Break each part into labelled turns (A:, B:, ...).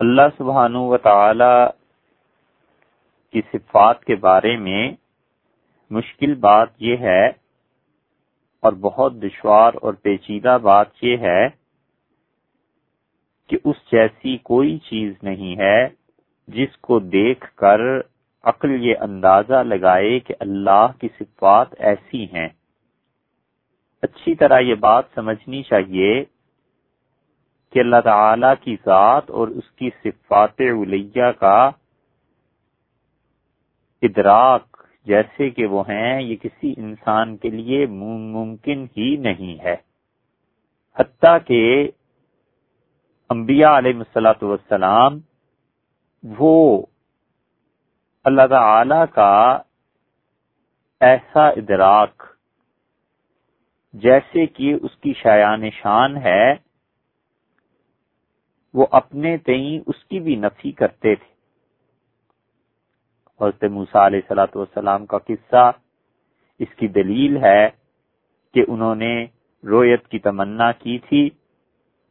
A: اللہ سبحانہ و تعالی کی صفات کے بارے میں مشکل بات یہ ہے اور بہت دشوار اور پیچیدہ بات یہ ہے کہ اس جیسی کوئی چیز نہیں ہے جس کو دیکھ کر عقل یہ اندازہ لگائے کہ اللہ کی صفات ایسی ہیں۔ اچھی طرح یہ بات سمجھنی چاہیے کہ اللہ تعالی کی ذات اور اس کی صفات علیہ کا ادراک جیسے کہ وہ ہیں، یہ کسی انسان کے لیے ممکن ہی نہیں ہے۔ حتیٰ کہ انبیاء علیہ السلاۃ والسلام وہ اللہ تعالی کا ایسا ادراک جیسے کہ اس کی شایان شان ہے وہ اپنے تئیں اس کی بھی نفی کرتے تھے۔ حضرت موسا علیہ سلاۃ والسلام کا قصہ اس کی دلیل ہے کہ انہوں نے رویت کی تمنا کی تھی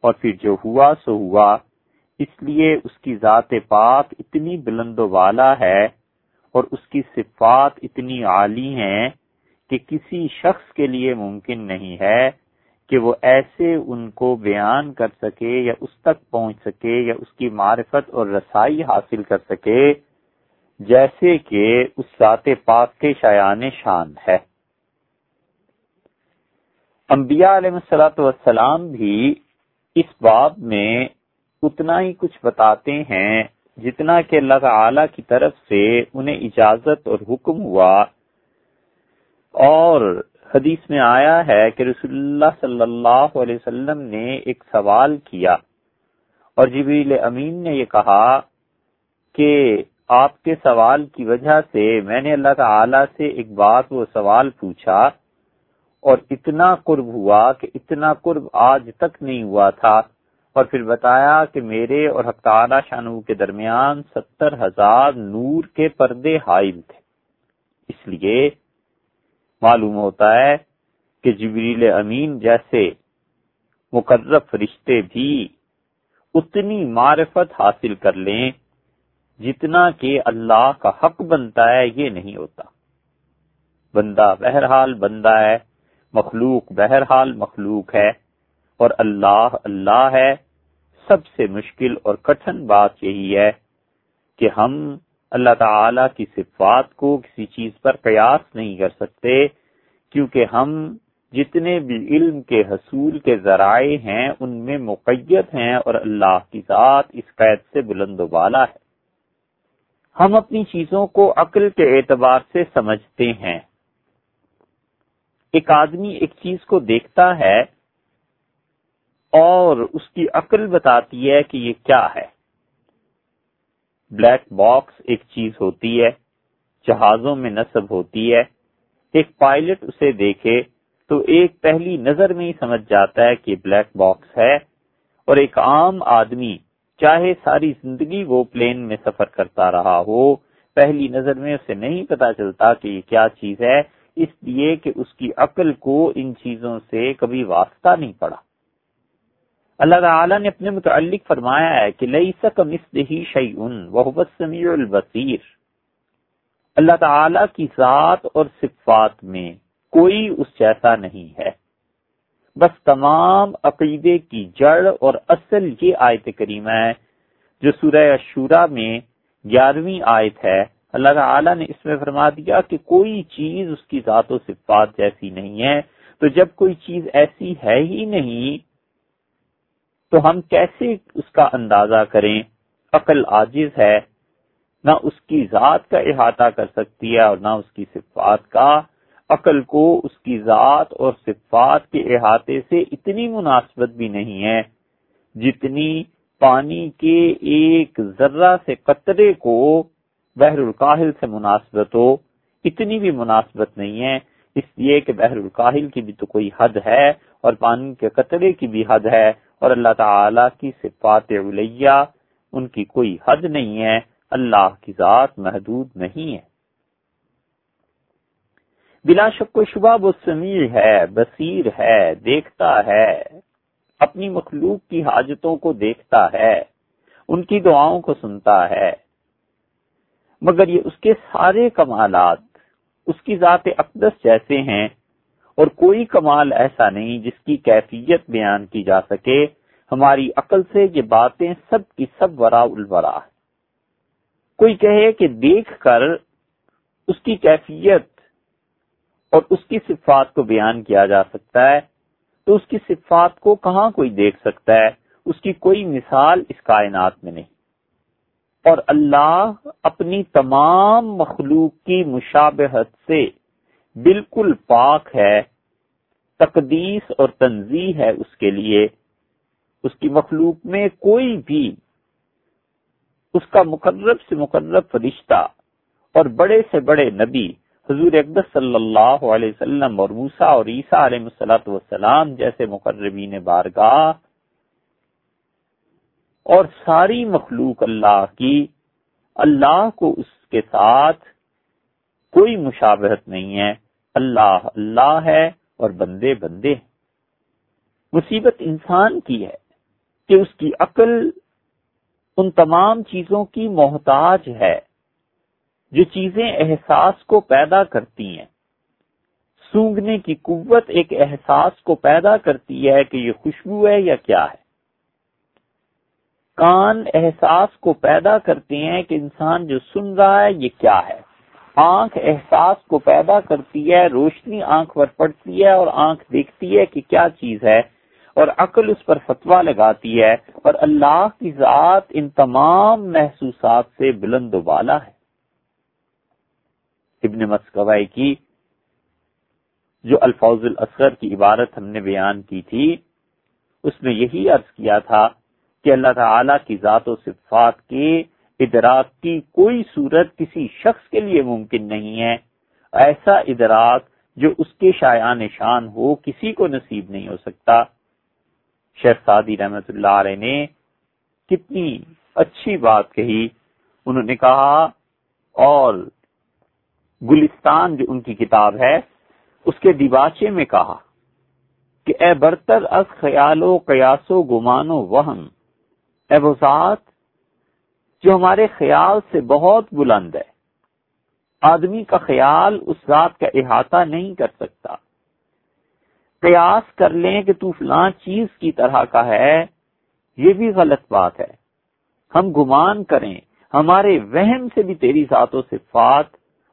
A: اور پھر جو ہوا سو ہوا۔ اس لیے اس کی ذات پاک اتنی بلند و والا ہے اور اس کی صفات اتنی عالی ہیں کہ کسی شخص کے لیے ممکن نہیں ہے کہ وہ ایسے ان کو بیان کر سکے یا اس تک پہنچ سکے یا اس کی معرفت اور رسائی حاصل کر سکے، جیسے کہ اس ذات پاک کے شایان شان ہے۔ انبیاء علیہ السلاۃ والسلام بھی اس باب میں اتنا ہی کچھ بتاتے ہیں جتنا کہ اللہ تعالی کی طرف سے انہیں اجازت اور حکم ہوا اور حدیث میں آیا ہے کہ رسول اللہ صلی اللہ علیہ وسلم نے ایک سوال کیا اور جبریل امین نے یہ کہا کہ آپ کے سوال کی وجہ سے میں نے اللہ تعالی سے ایک بات وہ سوال پوچھا اور اتنا قرب ہوا کہ اتنا قرب آج تک نہیں ہوا تھا اور پھر بتایا کہ میرے اور حق تعالی شانو کے درمیان ستر ہزار نور کے پردے حائل تھے۔ اس لیے معلوم ہوتا ہے کہ جبریل امین جیسے مقرب رشتے بھی اتنی معرفت حاصل کر لیں جتنا کہ اللہ کا حق بنتا ہے، یہ نہیں ہوتا۔ بندہ بہرحال بندہ ہے، مخلوق بہرحال مخلوق ہے اور اللہ اللہ ہے۔ سب سے مشکل اور کٹھن بات یہی ہے کہ ہم اللہ تعالی کی صفات کو کسی چیز پر قیاس نہیں کر سکتے، کیونکہ ہم جتنے بھی علم کے حصول کے ذرائع ہیں، ان میں مقیت ہیں اور اللہ کی ذات اس قید سے بلند و بالا ہے۔ ہم اپنی چیزوں کو عقل کے اعتبار سے سمجھتے ہیں۔ ایک آدمی ایک چیز کو دیکھتا ہے اور اس کی عقل بتاتی ہے کہ یہ کیا ہے۔ بلیک باکس ایک چیز ہوتی ہے، جہازوں میں نصب ہوتی ہے۔ ایک پائلٹ اسے دیکھے تو ایک پہلی نظر میں ہی سمجھ جاتا ہے کہ بلیک باکس ہے۔ اور ایک عام آدمی چاہے ساری زندگی وہ پلین میں سفر کرتا رہا ہو، پہلی نظر میں اسے نہیں پتا چلتا کہ یہ کیا چیز ہے۔ اس لیے کہ اس کی عقل کو ان چیزوں سے کبھی واسطہ نہیں پڑا۔ اللہ تعالی نے اپنے متعلق فرمایا ہے کہ لئی البصیر۔ اللہ تعالی کی ذات اور صفات میں کوئی اس جیسا نہیں ہے۔ بس تمام عقیدے کی جڑ اور اصل یہ آیت کریمہ ہے جو سورہ اشورا میں گیارہویں آیت ہے۔ اللہ تعالی نے اس میں فرما دیا کہ کوئی چیز اس کی ذات و صفات جیسی نہیں ہے۔ تو جب کوئی چیز ایسی ہے ہی نہیں تو ہم کیسے اس کا اندازہ کریں؟ عقل عاجز ہے، نہ اس کی ذات کا احاطہ کر سکتی ہے اور نہ اس کی صفات کا۔ عقل کو اس کی ذات اور صفات کے احاطے سے اتنی مناسبت بھی نہیں ہے جتنی پانی کے ایک ذرہ سے قطرے کو بحر الکاہل سے مناسبت ہو۔ اتنی بھی مناسبت نہیں ہے، اس لیے کہ بحر الکاہل کی بھی تو کوئی حد ہے اور پانی کے قطرے کی بھی حد ہے۔ اور اللہ تعالی کی صفات علیہ ان کی کوئی حد نہیں ہے، اللہ کی ذات محدود نہیں ہے۔ بلا شک و شبہ وہ سمیع ہے، بصیر ہے، دیکھتا ہے، اپنی مخلوق کی حاجتوں کو دیکھتا ہے، ان کی دعاؤں کو سنتا ہے۔ مگر یہ اس کے سارے کمالات، اس کی ذات اقدس جیسے ہیں اور کوئی کمال ایسا نہیں جس کی کیفیت بیان کی جا سکے۔ ہماری عقل سے یہ باتیں سب کی سب ورا الورا۔ کوئی کہے کہ دیکھ کر اس کی کیفیت اور اس کی صفات کو بیان کیا جا سکتا ہے، تو اس کی صفات کو کہاں کوئی دیکھ سکتا ہے؟ اس کی کوئی مثال اس کائنات میں نہیں۔ اور اللہ اپنی تمام مخلوق کی مشابہت سے بالکل پاک ہے، تقدیس اور تنظیح ہے اس کے لیے۔ اس کی مخلوق میں کوئی بھی، اس کا مقرب سے مقرب فرشتہ اور بڑے سے بڑے نبی، حضور اقدس صلی اللہ علیہ وسلم اور موسا اور عیسیٰ علیہ مسلاۃ والسلام جیسے مقربین بارگاہ اور ساری مخلوق اللہ کی، اللہ کو اس کے ساتھ کوئی مشابہت نہیں ہے۔ اللہ اللہ ہے اور بندے بندے مصیبت انسان کی ہے کہ اس کی عقل ان تمام چیزوں کی محتاج ہے جو چیزیں احساس کو پیدا کرتی ہیں۔ سونگنے کی قوت ایک احساس کو پیدا کرتی ہے کہ یہ خوشبو ہے یا کیا ہے۔ کان احساس کو پیدا کرتے ہیں کہ انسان جو سن رہا ہے یہ کیا ہے۔ آنکھ احساس کو پیدا کرتی ہے، روشنی آنکھ پر پڑتی ہے اور آنکھ دیکھتی ہے کہ کیا چیز ہے اور عقل اس پر فتوا لگاتی ہے اور اللہ کی ذات ان تمام محسوسات سے بلند و بالا ہے۔ ابن مسکوائی کی جو الفاظ الاصغر کی عبارت ہم نے بیان کی تھی، اس میں یہی عرض کیا تھا کہ اللہ تعالی کی ذات و صفات کے ادراک کی کوئی صورت کسی شخص کے لیے ممکن نہیں ہے۔ ایسا ادراک جو اس کے شایان شان ہو، کسی کو نصیب نہیں ہو سکتا۔ شیخ سعدی رحمت اللہ علیہ نے کتنی اچھی بات کہی۔ انہوں نے کہا، اور گلستان جو ان کی کتاب ہے، اس کے دیباچے میں کہا کہ اے برتر از خیال و قیاس و گمان و وہم، اے وہ ذات جو ہمارے خیال سے بہت بلند ہے۔ آدمی کا خیال اس ذات کا احاطہ نہیں کر سکتا۔ قیاس کر لیں کہ تو فلاں چیز کی طرح کا ہے، یہ بھی غلط بات ہے۔ ہم گمان کریں، ہمارے وہم سے بھی تیری ذات و صفات،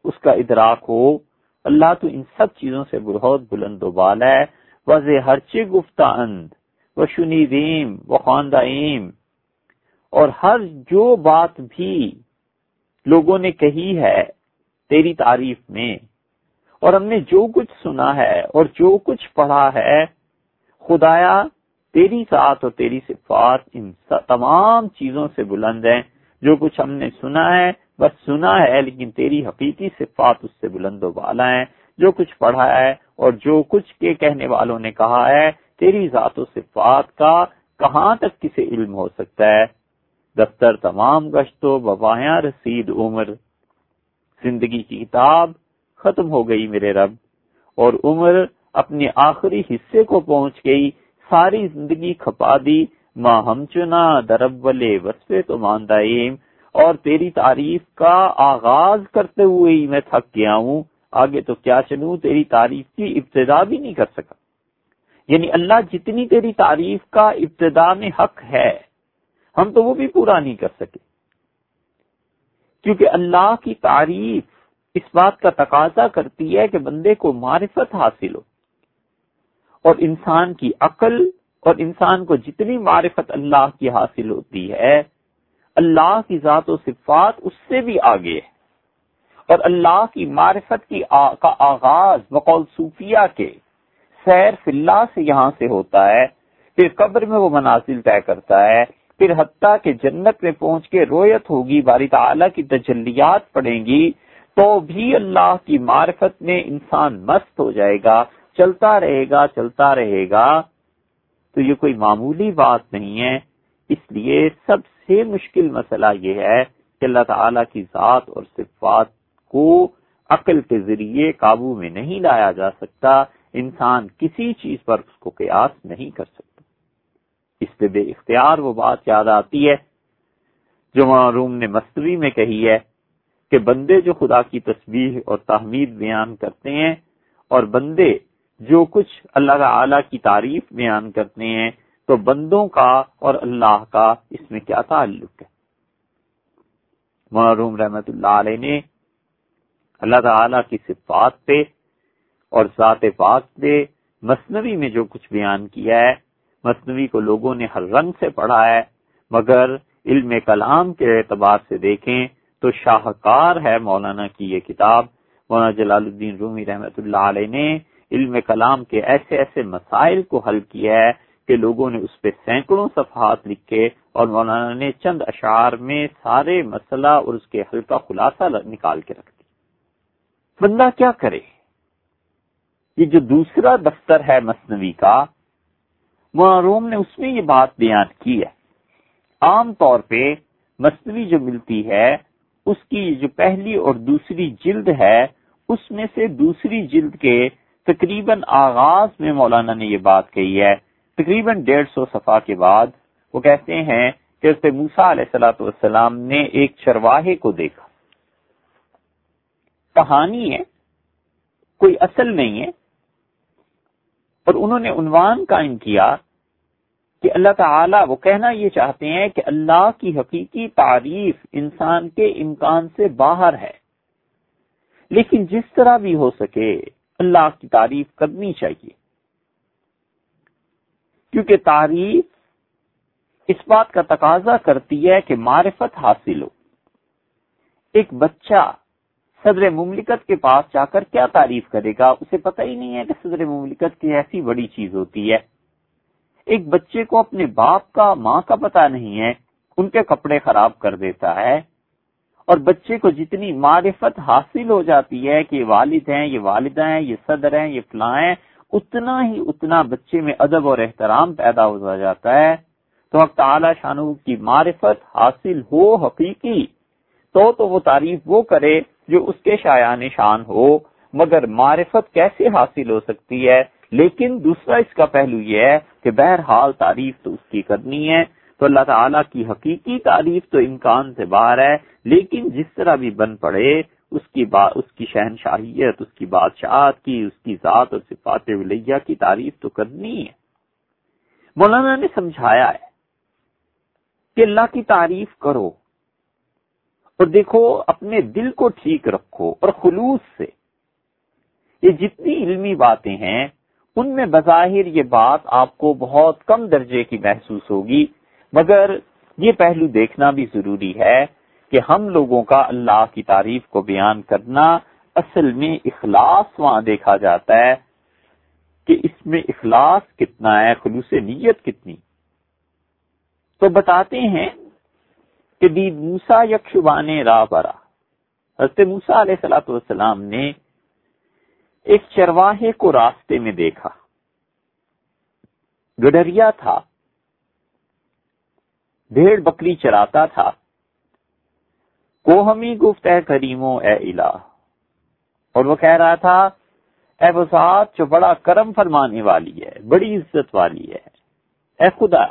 A: اس کا ادراک ہو۔ اللہ تو ان سب چیزوں سے بہت بلند و بال ہے۔ وضع ہر گفتہ اند و شنی و خواندائیم اور ہر جو بات بھی لوگوں نے کہی ہے تیری تعریف میں، اور ہم نے جو کچھ سنا ہے اور جو کچھ پڑھا ہے، خدایا تیری ساتھ اور تیری صفات ان تمام چیزوں سے بلند ہیں۔ جو کچھ ہم نے سنا ہے، بس سنا ہے، لیکن تیری حقیقی صفات اس سے بلند و بالا ہیں۔ جو کچھ پڑھا ہے اور جو کچھ کے کہنے والوں نے کہا ہے، تیری ذات و صفات کا کہاں تک کسے علم ہو سکتا ہے؟ دفتر تمام گشت و ببایاں رسید عمر۔ زندگی کی کتاب ختم ہو گئی میرے رب، اور عمر اپنے آخری حصے کو پہنچ گئی۔ ساری زندگی کھپا دی۔ ماں ہم چنا درب ولے وسفے تو ماندائیم۔ اور تیری تعریف کا آغاز کرتے ہوئے ہی میں تھک گیا ہوں۔ آگے تو کیا چلوں؟ تیری تعریف کی ابتدا بھی نہیں کر سکا۔ یعنی اللہ جتنی تیری تعریف کا ابتدا میں حق ہے۔ ہم تو وہ بھی پورا نہیں کر سکے۔ کیونکہ اللہ کی تعریف اس بات کا تقاضا کرتی ہے کہ بندے کو معرفت حاصل ہو۔ اور انسان کی عقل اور انسان کو جتنی معرفت اللہ کی حاصل ہوتی ہے، اللہ کی ذات و صفات اس سے بھی آگے ہے۔ اور اللہ کی معرفت کی آ... کا آغاز بقول صوفیہ کے سیر فلّہ سے یہاں سے ہوتا ہے۔ پھر قبر میں وہ منازل طے کرتا ہے۔ پھر حتیٰ کہ جنت میں پہنچ کے رویت ہوگی باری تعالیٰ کی تجلیات پڑیں گی، تو بھی اللہ کی معرفت میں انسان مست ہو جائے گا، چلتا رہے گا، چلتا رہے گا۔ تو یہ کوئی معمولی بات نہیں ہے۔ اس لیے سب سے مشکل مسئلہ یہ ہے کہ اللہ تعالی کی ذات اور صفات کو عقل کے ذریعے قابو میں نہیں لایا جا سکتا، انسان کسی چیز پر اس کو قیاس نہیں کر سکتا۔ اس پہ بے اختیار وہ بات یاد آتی ہے جو معروم نے مستوی میں کہی ہے کہ بندے جو خدا کی تصویر اور تحمید بیان کرتے ہیں اور بندے جو کچھ اللہ تعالی کی تعریف بیان کرتے ہیں، تو بندوں کا اور اللہ کا اس میں کیا تعلق ہے؟ معروم رحمت اللہ علیہ نے اللہ تعالی کی صفات پہ اور ذات پاک پہ مصنوعی میں جو کچھ بیان کیا ہے مصنوعی کو لوگوں نے ہر رنگ سے پڑھا ہے، مگر علم کلام کے اعتبار سے دیکھیں تو شاہکار ہے مولانا کی یہ کتاب۔ مولانا جلال الدین رومی رحمت اللہ علیہ نے علم کلام کے ایسے ایسے مسائل کو حل کیا ہے کہ لوگوں نے اس پہ سینکڑوں صفحات لکھے اور مولانا نے چند اشعار میں سارے مسئلہ اور اس کے حل کا خلاصہ نکال کے رکھ دیا۔ بندہ کیا کرے؟ یہ جو دوسرا دفتر ہے مصنوعی کا معروم نے اس میں یہ بات بیان کی ہے۔ عام طور پہ مصنوعی جو ملتی ہے، اس کی جو پہلی اور دوسری جلد ہے، اس میں سے دوسری جلد کے تقریباً آغاز میں مولانا نے یہ بات کہی ہے۔ تقریباً ڈیڑھ سو صفحہ کے بعد وہ کہتے ہیں کہ اس موسا علیہ السلاۃ والسلام نے ایک چرواہے کو دیکھا۔ کہانی ہے، کوئی اصل نہیں ہے۔ اور انہوں نے عنوان قائم کیا کہ اللہ تعالی وہ کہنا یہ چاہتے ہیں کہ اللہ کی حقیقی تعریف انسان کے امکان سے باہر ہے۔ لیکن جس طرح بھی ہو سکے اللہ کی تعریف کرنی چاہیے۔ کیونکہ تعریف اس بات کا تقاضا کرتی ہے کہ معرفت حاصل ہو۔ ایک بچہ صدر مملکت کے پاس جا کر کیا تعریف کرے گا؟ اسے پتہ ہی نہیں ہے کہ صدر مملکت کی ایسی بڑی چیز ہوتی ہے۔ ایک بچے کو اپنے باپ کا، ماں کا پتا نہیں ہے، ان کے کپڑے خراب کر دیتا ہے۔ اور بچے کو جتنی معرفت حاصل ہو جاتی ہے کہ یہ والد ہیں، یہ والدہ ہیں، یہ صدر ہیں، یہ فلاں ہیں، اتنا ہی اتنا بچے میں ادب اور احترام پیدا ہو جاتا ہے۔ تو اب تعالی شانو کی معرفت حاصل ہو حقیقی، تو تو وہ تعریف وہ کرے جو اس کے شایان شان ہو۔ مگر معرفت کیسے حاصل ہو سکتی ہے؟ لیکن دوسرا اس کا پہلو یہ ہے کہ بہرحال تعریف تو اس کی کرنی ہے، تو اللہ تعالیٰ کی حقیقی تعریف تو امکان سے باہر ہے، لیکن جس طرح بھی بن پڑے، اس کی با، اس کی شہنشاہیت، اس کی بادشاہت کی، اس کی ذات اور صفات ولیہ کی تعریف تو کرنی ہے۔ مولانا نے سمجھایا ہے کہ اللہ کی تعریف کرو اور دیکھو، اپنے دل کو ٹھیک رکھو اور خلوص سے۔ یہ جتنی علمی باتیں ہیں ان میں بظاہر یہ بات آپ کو بہت کم درجے کی محسوس ہوگی، مگر یہ پہلو دیکھنا بھی ضروری ہے کہ ہم لوگوں کا اللہ کی تعریف کو بیان کرنا اصل میں اخلاص وہاں دیکھا جاتا ہے کہ اس میں اخلاص کتنا ہے، خلوص نیت کتنی۔ تو بتاتے ہیں کہ دید موسا یکشبان راہ برا۔ حضرت موسا علیہ السلاۃ والسلام نے ایک چرواہے کو راستے میں دیکھا۔ گڈریا تھا۔ بھیڑ بکری چراتا تھا۔ کو ہمی گفت، اے کریمو، اے الہ۔ اور وہ کہہ رہا تھا، اے وسعت، جو بڑا کرم فرمانے والی ہے، بڑی عزت والی ہے۔ اے خدا،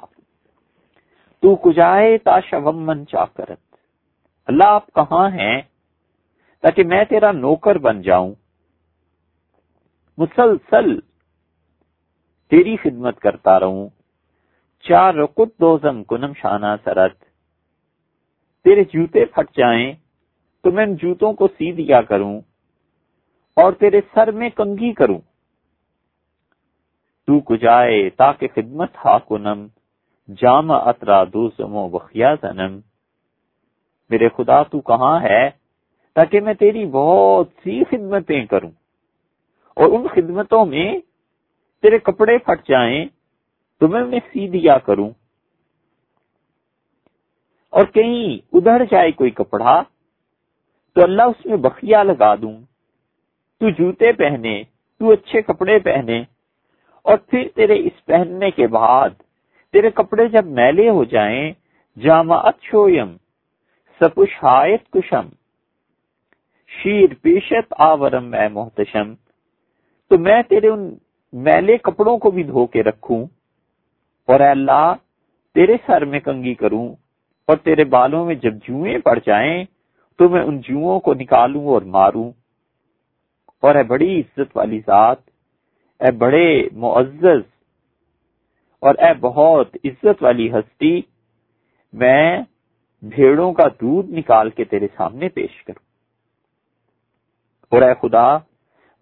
A: تو کجائے تا شومن چاکرت۔ اللہ آپ کہاں ہیں؟ تاکہ میں تیرا نوکر بن جاؤں۔ مسلسل تیری خدمت کرتا رہوں۔ چار رکت دوزم کنم شانہ سرت تیرے جوتے پھٹ جائیں تو میں ان جوتوں کو سی دیا کروں اور تیرے سر میں کنگھی کروں۔ تو کجائے تاکہ خدمت ہا کنم جام اترا دوزمو بخیا زنم۔ میرے خدا تو کہاں ہے تاکہ میں تیری بہت سی خدمتیں کروں۔ اور ان خدمتوں میں تیرے کپڑے پھٹ جائیں تو میں انہیں سی دیا کروں۔ اور کہیں ادھر جائے کوئی کپڑا تو اللہ اس میں بخیا لگا دوں۔ تو جوتے پہنے، تو اچھے کپڑے پہنے۔ اور پھر تیرے اس پہننے کے بعد تیرے کپڑے جب میلے ہو جائیں، جامعت شویم، سپشایت کشم، شیر پیشت آورم اے محتشم۔ تو میں تیرے ان میلے کپڑوں کو بھی دھو کے رکھوں اور اے اللہ تیرے سر میں کنگی کروں اور تیرے بالوں میں جب جوئیں پڑ جائیں تو میں ان جوؤں کو نکالوں اور ماروں۔ اور اے بڑی عزت والی ذات، اے بڑے معزز اور اے بہت عزت والی ہستی، میں بھیڑوں کا دودھ نکال کے تیرے سامنے پیش کروں۔ اور اے خدا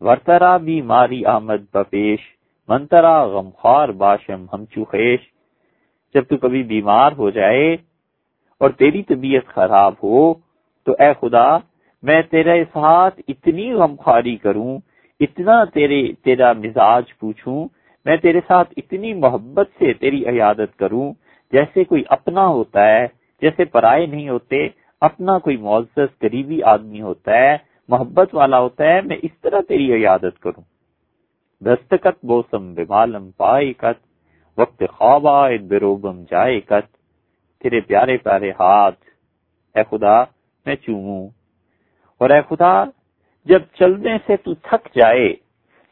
A: ورترا بھی ماری آمد بپیش منترا غمخوار باشم ہم چوخیش جب تو کبھی بیمار ہو جائے اور تیری طبیعت خراب ہو، تو اے خدا، میں تیرے ساتھ اتنی غمخواری کروں، اتنا تیرے، تیرا مزاج پوچھوں، میں تیرے ساتھ اتنی محبت سے تیری عیادت کروں، جیسے کوئی اپنا ہوتا ہے، جیسے پرائے نہیں ہوتے، اپنا کوئی معزز قریبی آدمی ہوتا ہے محبت والا ہوتا ہے، میں اس طرح تیری عیادت کروں۔ دستکت بوسم بمالم پائے کت، وقت خواب بروبم جائے کت۔ تیرے پیارے پیارے ہاتھ، اے خدا، میں چوموں۔ اور اے خدا، جب چلنے سے تو تھک جائے،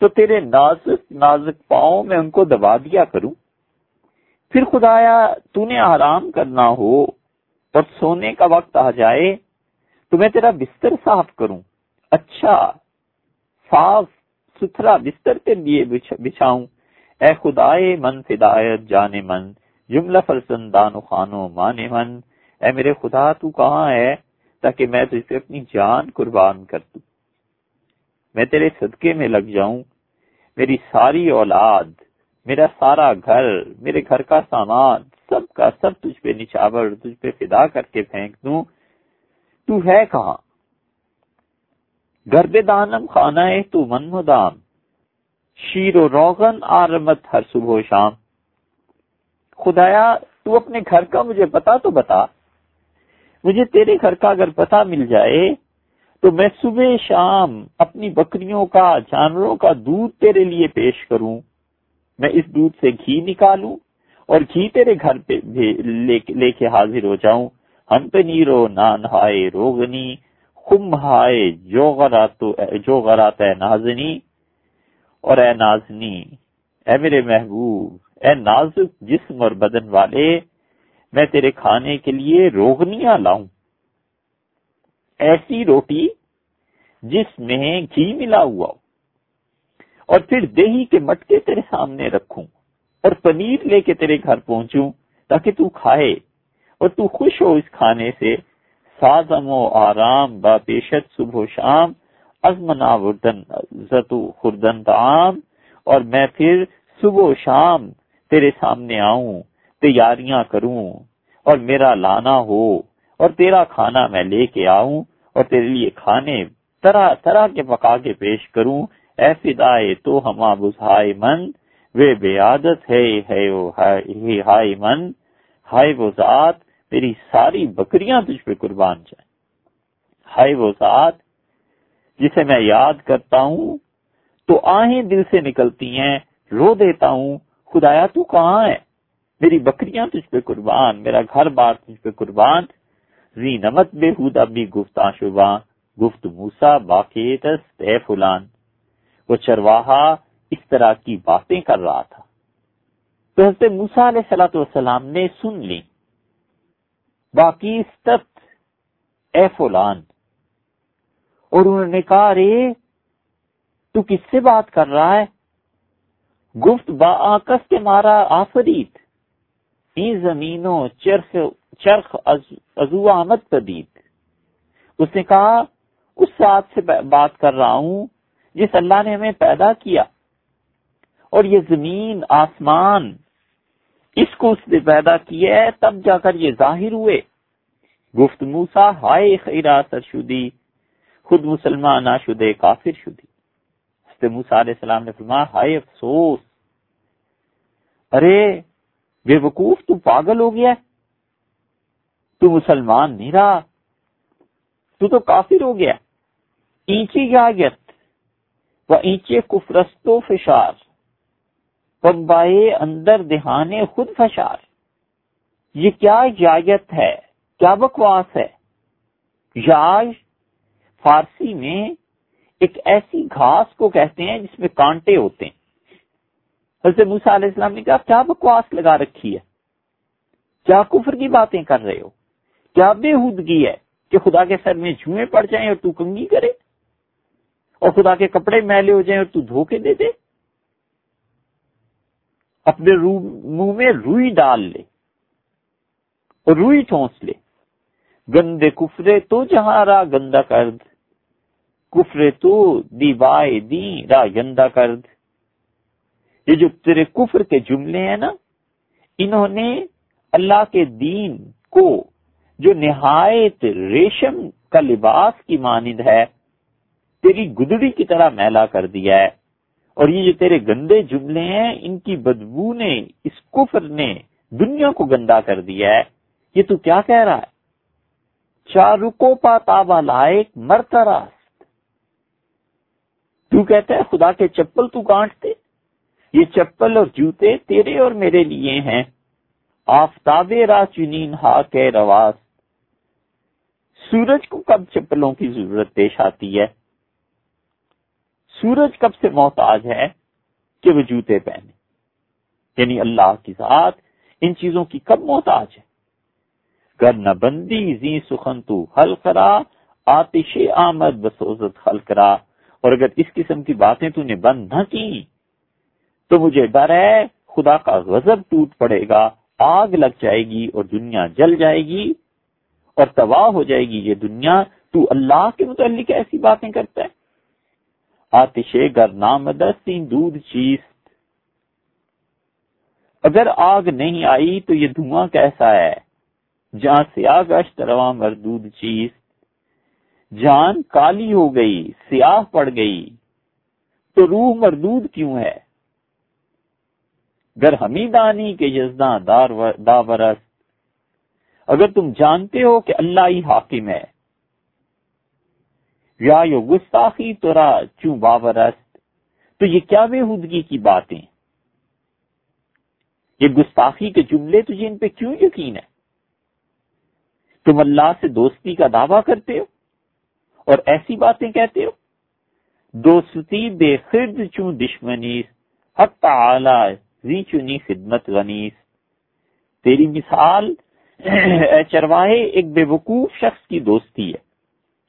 A: تو تیرے نازک نازک پاؤں میں ان کو دبا دیا کروں۔ پھر خدایا تو نے آرام کرنا ہو، اور سونے کا وقت آ جائے، تو میں تیرا بستر صاف کروں۔ اچھا صاف، ستھرا بستر کے لیے بچھاؤں۔ اے خدائے من، فدایت جانے من۔ جملہ فرسندان خانو، مانے من۔ اے میرے خدا، تو کہاں ہے تاکہ میں تجھے اپنی جان قربان کر دوں؟ میں تیرے صدقے میں لگ جاؤں۔ میری ساری اولاد، میرا سارا گھر، میرے گھر کا سامان، سب کا سب تجھ پہ نچاور تجھ پہ فدا کر کے پھینک دوں۔ تو ہے کہاں؟ گرب دانم خانہ تو من مدام، شیر و روغن آرمت ہر صبح و شام۔ خدایا، تو اپنے گھر کا مجھے پتا تو بتا۔ مجھے تیرے گھر کا اگر پتا مل جائے، تو میں صبح شام اپنی بکریوں کا، جانوروں کا دودھ تیرے لیے پیش کروں۔ میں اس دودھ سے گھی نکالوں اور گھی تیرے گھر پہ لے کے حاضر ہو جاؤں۔ ہم پہ نیرو نان ہائے روگنی خم ہائے، جو غرات جو غرات ہے نازنی اور اے نازنی، اے میرے محبوب، اے نازک جسم اور بدن والے، میں تیرے کھانے کے لیے روغنیاں لاؤں۔ ایسی روٹی جس میں گھی ملا ہوا ہو، اور پھر دہی کے مٹکے تیرے سامنے رکھوں، اور پنیر لے کے تیرے گھر پہنچوں، تاکہ تو کھائے اور تو خوش ہو اس کھانے سے سازم و آرام با پیشت صبح و شام ازمنا وردن زتو خوردن تعام اور میں پھر صبح و شام تیرے سامنے آؤں، تیاریاں کروں، اور میرا لانا ہو، اور تیرا کھانا میں لے کے آؤں، اور تیرے لیے کھانے طرح طرح کے پکا کے پیش کروں، اے فدائے تو ہما بزائے من، وے بے عادت ہے ہائے من، ہائے وہ ذات میری ساری بکریاں تجھ پہ قربان جائیں۔ ہائے وہ ذات، جسے میں یاد کرتا ہوں، تو آہیں دل سے نکلتی ہیں، رو دیتا ہوں، خدایا تو کہاں ہے؟ میری بکریاں تجھ پہ قربان، میرا گھر بار تجھ پہ قربان۔ زی نمت بے حود بھی گفتہ شباں گفت موسا باقی فلان۔ وہ چرواہا اس طرح کی باتیں کر رہا تھا۔ تو حضرت موسا علیہ سلاۃ والسلام نے سن لی۔ باقی اے فلان۔ اور انہوں نے کہا رے تو کس سے بات کر رہا ہے؟ گفت، با آکس کے مارا آفرید ای زمینوں، چرخ چرخ ازو آمد پدید۔ اس نے کہا، اس ساتھ سے بات کر رہا ہوں جس اللہ نے ہمیں پیدا کیا۔ اور یہ زمین، آسمان کو اس نے پیدا کیا ہے، تب جا کر یہ ظاہر ہوئے۔ گفت موسا ہائے خیرا سرشدی خود مسلمان نہ شدے کافر شدی۔ حضرت موسا علیہ السلام نے فرمایا، ہائے افسوس۔ ارے، بے وقوف تو پاگل ہو گیا تو مسلمان نہیں رہا۔ تو تو کافر ہو گیا۔ اینچی جاگت۔ و اینچے کفرستو فشار۔ پمبائے اندر دہانے خود فشار۔ یہ کیا جاگت ہے؟ کیا بکواس ہے؟ یاج، فارسی میں ایک ایسی گھاس کو کہتے ہیں جس میں کانٹے ہوتے ہیں۔ حضرت موسیٰ علیہ السلام نے کہا، کیا بکواس لگا رکھی ہے؟ کیا کفر کی باتیں کر رہے ہو؟ کیا بے حدگی ہے کہ خدا کے سر میں جھوئیں پڑ جائیں اور تو کنگی کرے؟ اور خدا کے کپڑے میلے ہو جائیں اور تو دھوکے دے دے؟ اپنے منہ میں روئی ڈال لے اور روئی ٹھونس لے۔ گندے کفرے تو جہاں را گندا کرد۔ کفرے تو دیوائے دی را گندا کرد۔ یہ جو تیرے کفر کے جملے ہیں نا، انہوں نے اللہ کے دین کو جو نہایت ریشم کا لباس کی مانند ہے، تیری گدڑی کی طرح میلا کر دیا ہے۔ اور یہ جو تیرے گندے جملے ہیں، ان کی بدبو نے، اس کفر نے دنیا کو گندا کر دیا ہے۔ یہ تو کیا کہہ رہا ہے؟ چارکو پا تابا لائق مرتا راست تو کہتا ہے؟ خدا کے چپل تو گانٹتے۔ یہ چپل اور جوتے تیرے اور میرے لیے ہیں۔ آفتاب را چنین ہا کے رواس سورج کو کب چپلوں کی ضرورت پیش آتی ہے؟ سورج کب سے محتاج ہے کہ وہ جوتے پہنے؟ یعنی اللہ کی ذات ان چیزوں کی کب محتاج ہے؟ گر نہ بندی، زی سخن تو حل کرا، آتش آمد بسوزت حل کرا۔ اور اگر اس قسم کی باتیں تو نے بند نہ کی، تو مجھے ڈر ہے، خدا کا غضب ٹوٹ پڑے گا، آگ لگ جائے گی اور دنیا جل جائے گی اور تباہ ہو جائے گی یہ دنیا۔ تو اللہ کے متعلق ایسی باتیں کرتا ہے؟ آتش گر نامدستی دودھ چیز اگر آگ نہیں آئی تو یہ دھواں کیسا ہے؟ جہاں سیاہ گشت رواں مردود چیز جان کالی ہو گئی، سیاہ پڑ گئی۔ تو روح مردود کیوں ہے؟ گر حمیدانی کے جزداں داورست اگر تم جانتے ہو کہ اللہ ہی حاکم ہے۔ یا یو گستاخی تورا چوں باورست تو یہ کیا بے حدگی کی باتیں؟ یہ گستاخی کے جملے تجھے ان پہ کیوں یقین ہے؟ تم اللہ سے دوستی کا دعویٰ کرتے ہو اور ایسی باتیں کہتے ہو؟ دوستی بے خرد چوں دشمنیس حق تعالی زی چنی خدمت غنیس تیری مثال چرواہے، ایک بے وقوف شخص کی دوستی ہے۔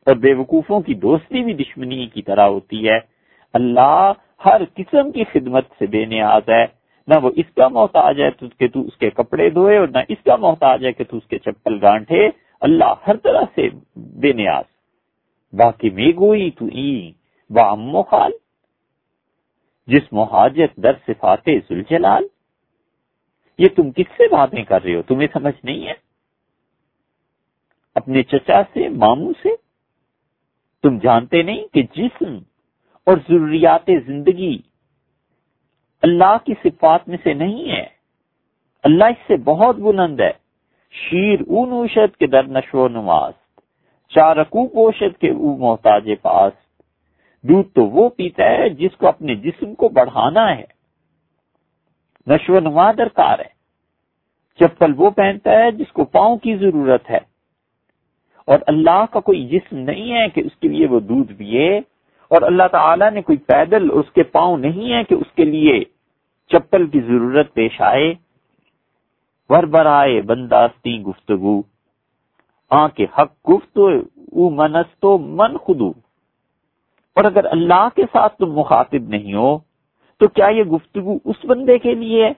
A: اور بے وقوفوں کی دوستی بھی دشمنی کی طرح ہوتی ہے۔ اللہ ہر قسم کی خدمت سے بے نیاز ہے۔ نہ وہ اس کا محتاج ہے کہ تو اس کے کپڑے دھوئے اور نہ اس کا محتاج ہے کہ تو اس کے چپل گانٹھے۔ اللہ ہر طرح سے بے نیاز۔ باقی میں گوئی تو بام خال۔ جس مہاجت در صفات زلجلال یہ تم کس سے باتیں کر رہے ہو؟ تمہیں سمجھ نہیں ہے؟ اپنے چچا سے، ماموں سے؟ تم جانتے نہیں کہ جسم اور ضروریات زندگی اللہ کی صفات میں سے نہیں ہے۔ اللہ اس سے بہت بلند ہے۔ شیر اون اوشد کے در نشو و نماز چارکو پوشد کے او محتاج پاس۔ دودھ تو وہ پیتا ہے جس کو اپنے جسم کو بڑھانا ہے۔ نشو و نما درکار ہے۔ چپل وہ پہنتا ہے جس کو پاؤں کی ضرورت ہے۔ اور اللہ کا کوئی جسم نہیں ہے کہ اس کے لیے وہ دودھ پیے اور اللہ تعالی نے کوئی پیدل اس کے پاؤں نہیں ہے کہ اس کے لیے چپل کی ضرورت پیش آئے۔ ور برائے بنداستی گفتگو۔ آ کے حق گفت منستو من خدو اور اگر اللہ کے ساتھ تم مخاطب نہیں ہو، تو کیا یہ گفتگو اس بندے کے لیے ہے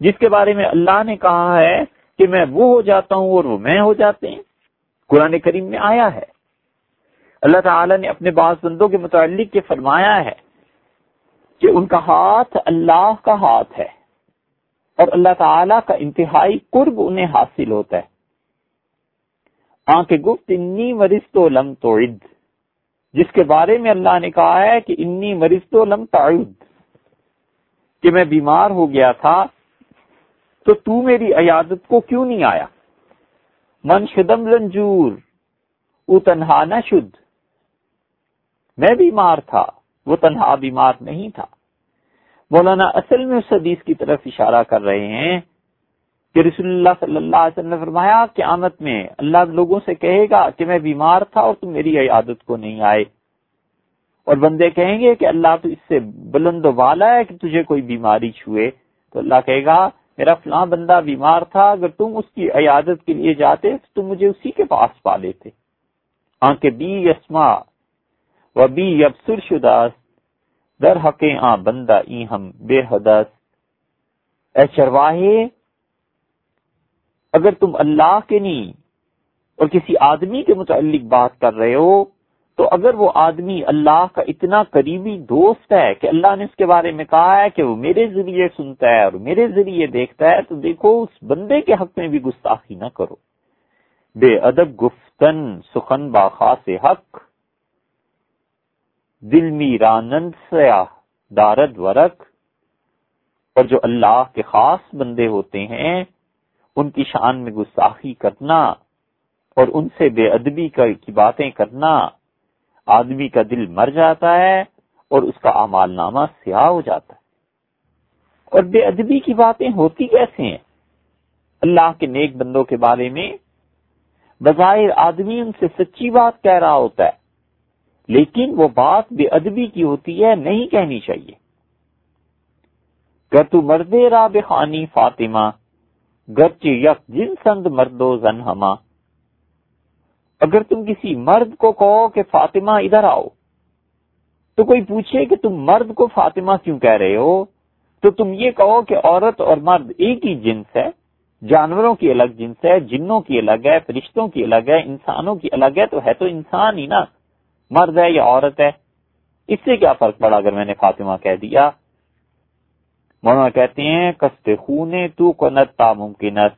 A: جس کے بارے میں اللہ نے کہا ہے کہ میں وہ ہو جاتا ہوں اور وہ میں ہو جاتے ہیں؟ قرآن کریم میں آیا ہے۔ اللہ تعالی نے اپنے بعض بندوں کے متعلق یہ فرمایا ہے کہ ان کا ہاتھ اللہ کا ہاتھ ہے اور اللہ تعالی کا انتہائی قرب انہیں حاصل ہوتا ہے۔ آنکھ گفت، انی مرض تو لم تو جس کے بارے میں اللہ نے کہا ہے کہ انی مرض تو لم تعد کہ میں بیمار ہو گیا تھا تو تو میری عیادت کو کیوں نہیں آیا؟ من شدم لنجور وہ تنہا نہ شد۔ میں بیمار تھا، وہ تنہا بیمار نہیں تھا۔ مولانا اصل میں اس حدیث کی طرف اشارہ کر رہے ہیں کہ رسول اللہ صلی اللہ علیہ وسلم نے فرمایا، قیامت میں اللہ لوگوں سے کہے گا کہ میں بیمار تھا اور تم میری عادت کو نہیں آئے۔ اور بندے کہیں گے کہ اللہ تو اس سے بلند و بالا ہے کہ تجھے کوئی بیماری چھوئے۔ تو اللہ کہے گا میرا فلاں بندہ بیمار تھا، اگر تم اس کی عیادت کے لیے جاتے تو تم مجھے اسی کے پاس پا لیتے۔ آنکھ بی یسما و بی یبسر شداس۔ در حق آ بندہ، ای ہم بے حدس اے چرواہے، اگر تم اللہ کے نہیں اور کسی آدمی کے متعلق بات کر رہے ہو تو اگر وہ آدمی اللہ کا اتنا قریبی دوست ہے کہ اللہ نے اس کے بارے میں کہا ہے کہ وہ میرے ذریعے سنتا ہے اور میرے ذریعے دیکھتا ہے، تو دیکھو، اس بندے کے حق میں بھی گستاخی نہ کرو۔ بے ادب، گفتن، سخن، باخا سے حق، دل میرانند سیاح دارد، ورق۔ اور جو اللہ کے خاص بندے ہوتے ہیں، ان کی شان میں گستاخی کرنا اور ان سے بے ادبی کی باتیں کرنا آدمی کا دل مر جاتا ہے اور اس کا امال نامہ سیاہ ہو جاتا ہے۔ اور بے ادبی کی باتیں ہوتی کیسے ہیں؟ اللہ کے نیک بندوں کے بارے میں بظاہر آدمی ان سے سچی بات کہہ رہا ہوتا ہے، لیکن وہ بات بے ادبی کی ہوتی ہے، نہیں کہنی چاہیے۔ گر تو مردے راب خانی فاطمہ گرچ یک جن سند مردو زن ہما اگر تم کسی مرد کو کہو کہ فاطمہ ادھر آؤ، تو کوئی پوچھے کہ تم مرد کو فاطمہ کیوں کہہ رہے ہو؟ تو تم یہ کہو کہ عورت اور مرد ایک ہی جنس ہے، جانوروں کی الگ جنس ہے، جنوں کی الگ ہے، فرشتوں کی الگ ہے، انسانوں کی الگ ہے، تو ہے تو انسان ہی نا، مرد ہے یا عورت ہے؟ اس سے کیا فرق پڑا اگر میں نے فاطمہ کہہ دیا؟ مولانا کہتے ہیں کست خونے تو کو نتا ممکنت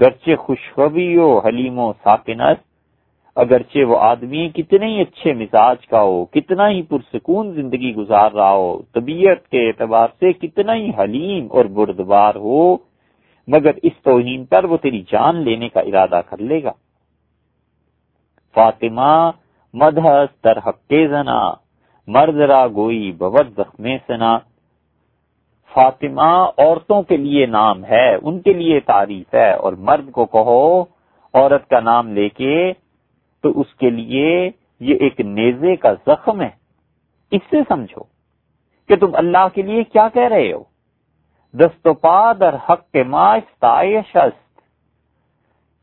A: گرچے خوشخبی ہو حلیم و ساکنت اگرچہ وہ آدمی کتنے ہی اچھے مزاج کا ہو، کتنا ہی پرسکون زندگی گزار رہا ہو، طبیعت کے اعتبار سے کتنا ہی حلیم اور بردبار ہو، مگر اس توہین پر وہ تیری جان لینے کا ارادہ کر لے گا۔ فاطمہ مدہس در حق زنا مرد را گوئی بوت زخم سنا۔ فاطمہ عورتوں کے لیے نام ہے، ان کے لیے تعریف ہے اور مرد کو کہو، عورت کا نام لے کے تو اس کے لیے یہ ایک نیزے کا زخم ہے۔ اس سے سمجھو کہ تم اللہ کے لیے کیا کہہ رہے ہو۔ دست و پا در حق کے است۔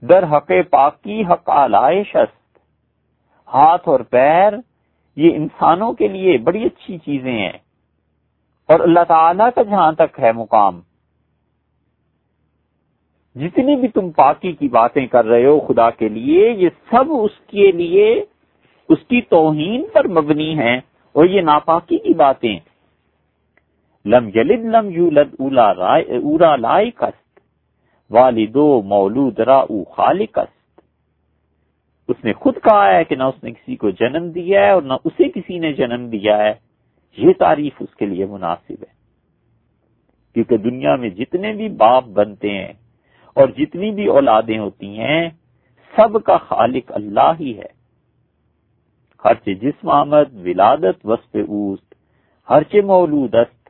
A: در حق پاکی حق آلائش است۔ ہاتھ اور پیر یہ انسانوں کے لیے بڑی اچھی چیزیں ہیں۔ اور اللہ تعالی کا جہاں تک ہے مقام جتنی بھی تم پاکی کی باتیں کر رہے ہو خدا کے لیے، یہ سب اس کے لیے اس کی توہین پر مبنی ہے اور یہ ناپاکی کی باتیں۔ لم یلد لم یولد اولا لائے کست والدو مولود را او خالقست اس نے خود کہا ہے کہ نہ اس نے کسی کو جنم دیا ہے اور نہ اسے کسی نے جنم دیا ہے۔ یہ تعریف اس کے لیے مناسب ہے۔ کیونکہ دنیا میں جتنے بھی باپ بنتے ہیں اور جتنی بھی اولادیں ہوتی ہیں، سب کا خالق اللہ ہی ہے۔ ہرچ جسم آمد، ولادت وسط اوست ہرچ مولودست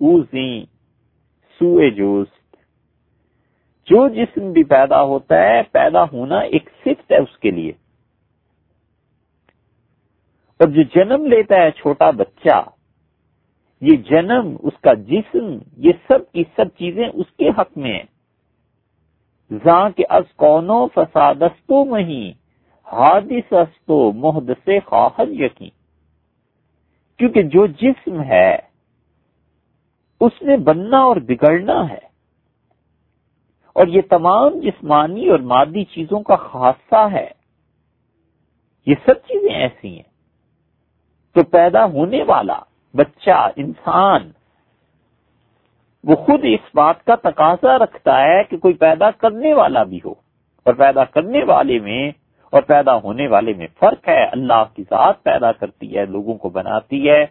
A: اوزیں سوئے جوست۔ جو جسم بھی پیدا ہوتا ہے، پیدا ہونا ایک صفت ہے اس کے لیے۔ اور جو جنم لیتا ہے چھوٹا بچہ، یہ جنم، اس کا جسم، یہ سب کی سب چیزیں اس کے حق میں ہیں۔ زاں کے از کونو فسادستو مہی حادث استو محد سے خواہد یقین۔ کیونکہ جو جسم ہے، اس میں بننا اور بگڑنا ہے۔ اور یہ تمام جسمانی اور مادی چیزوں کا خاصہ ہے۔ یہ سب چیزیں ایسی ہیں۔ تو پیدا ہونے والا بچہ، انسان وہ خود اس بات کا تقاضا رکھتا ہے کہ کوئی پیدا کرنے والا بھی ہو اور پیدا کرنے والے میں اور پیدا ہونے والے میں فرق ہے۔ اللہ کی ذات پیدا کرتی ہے، لوگوں کو بناتی ہے۔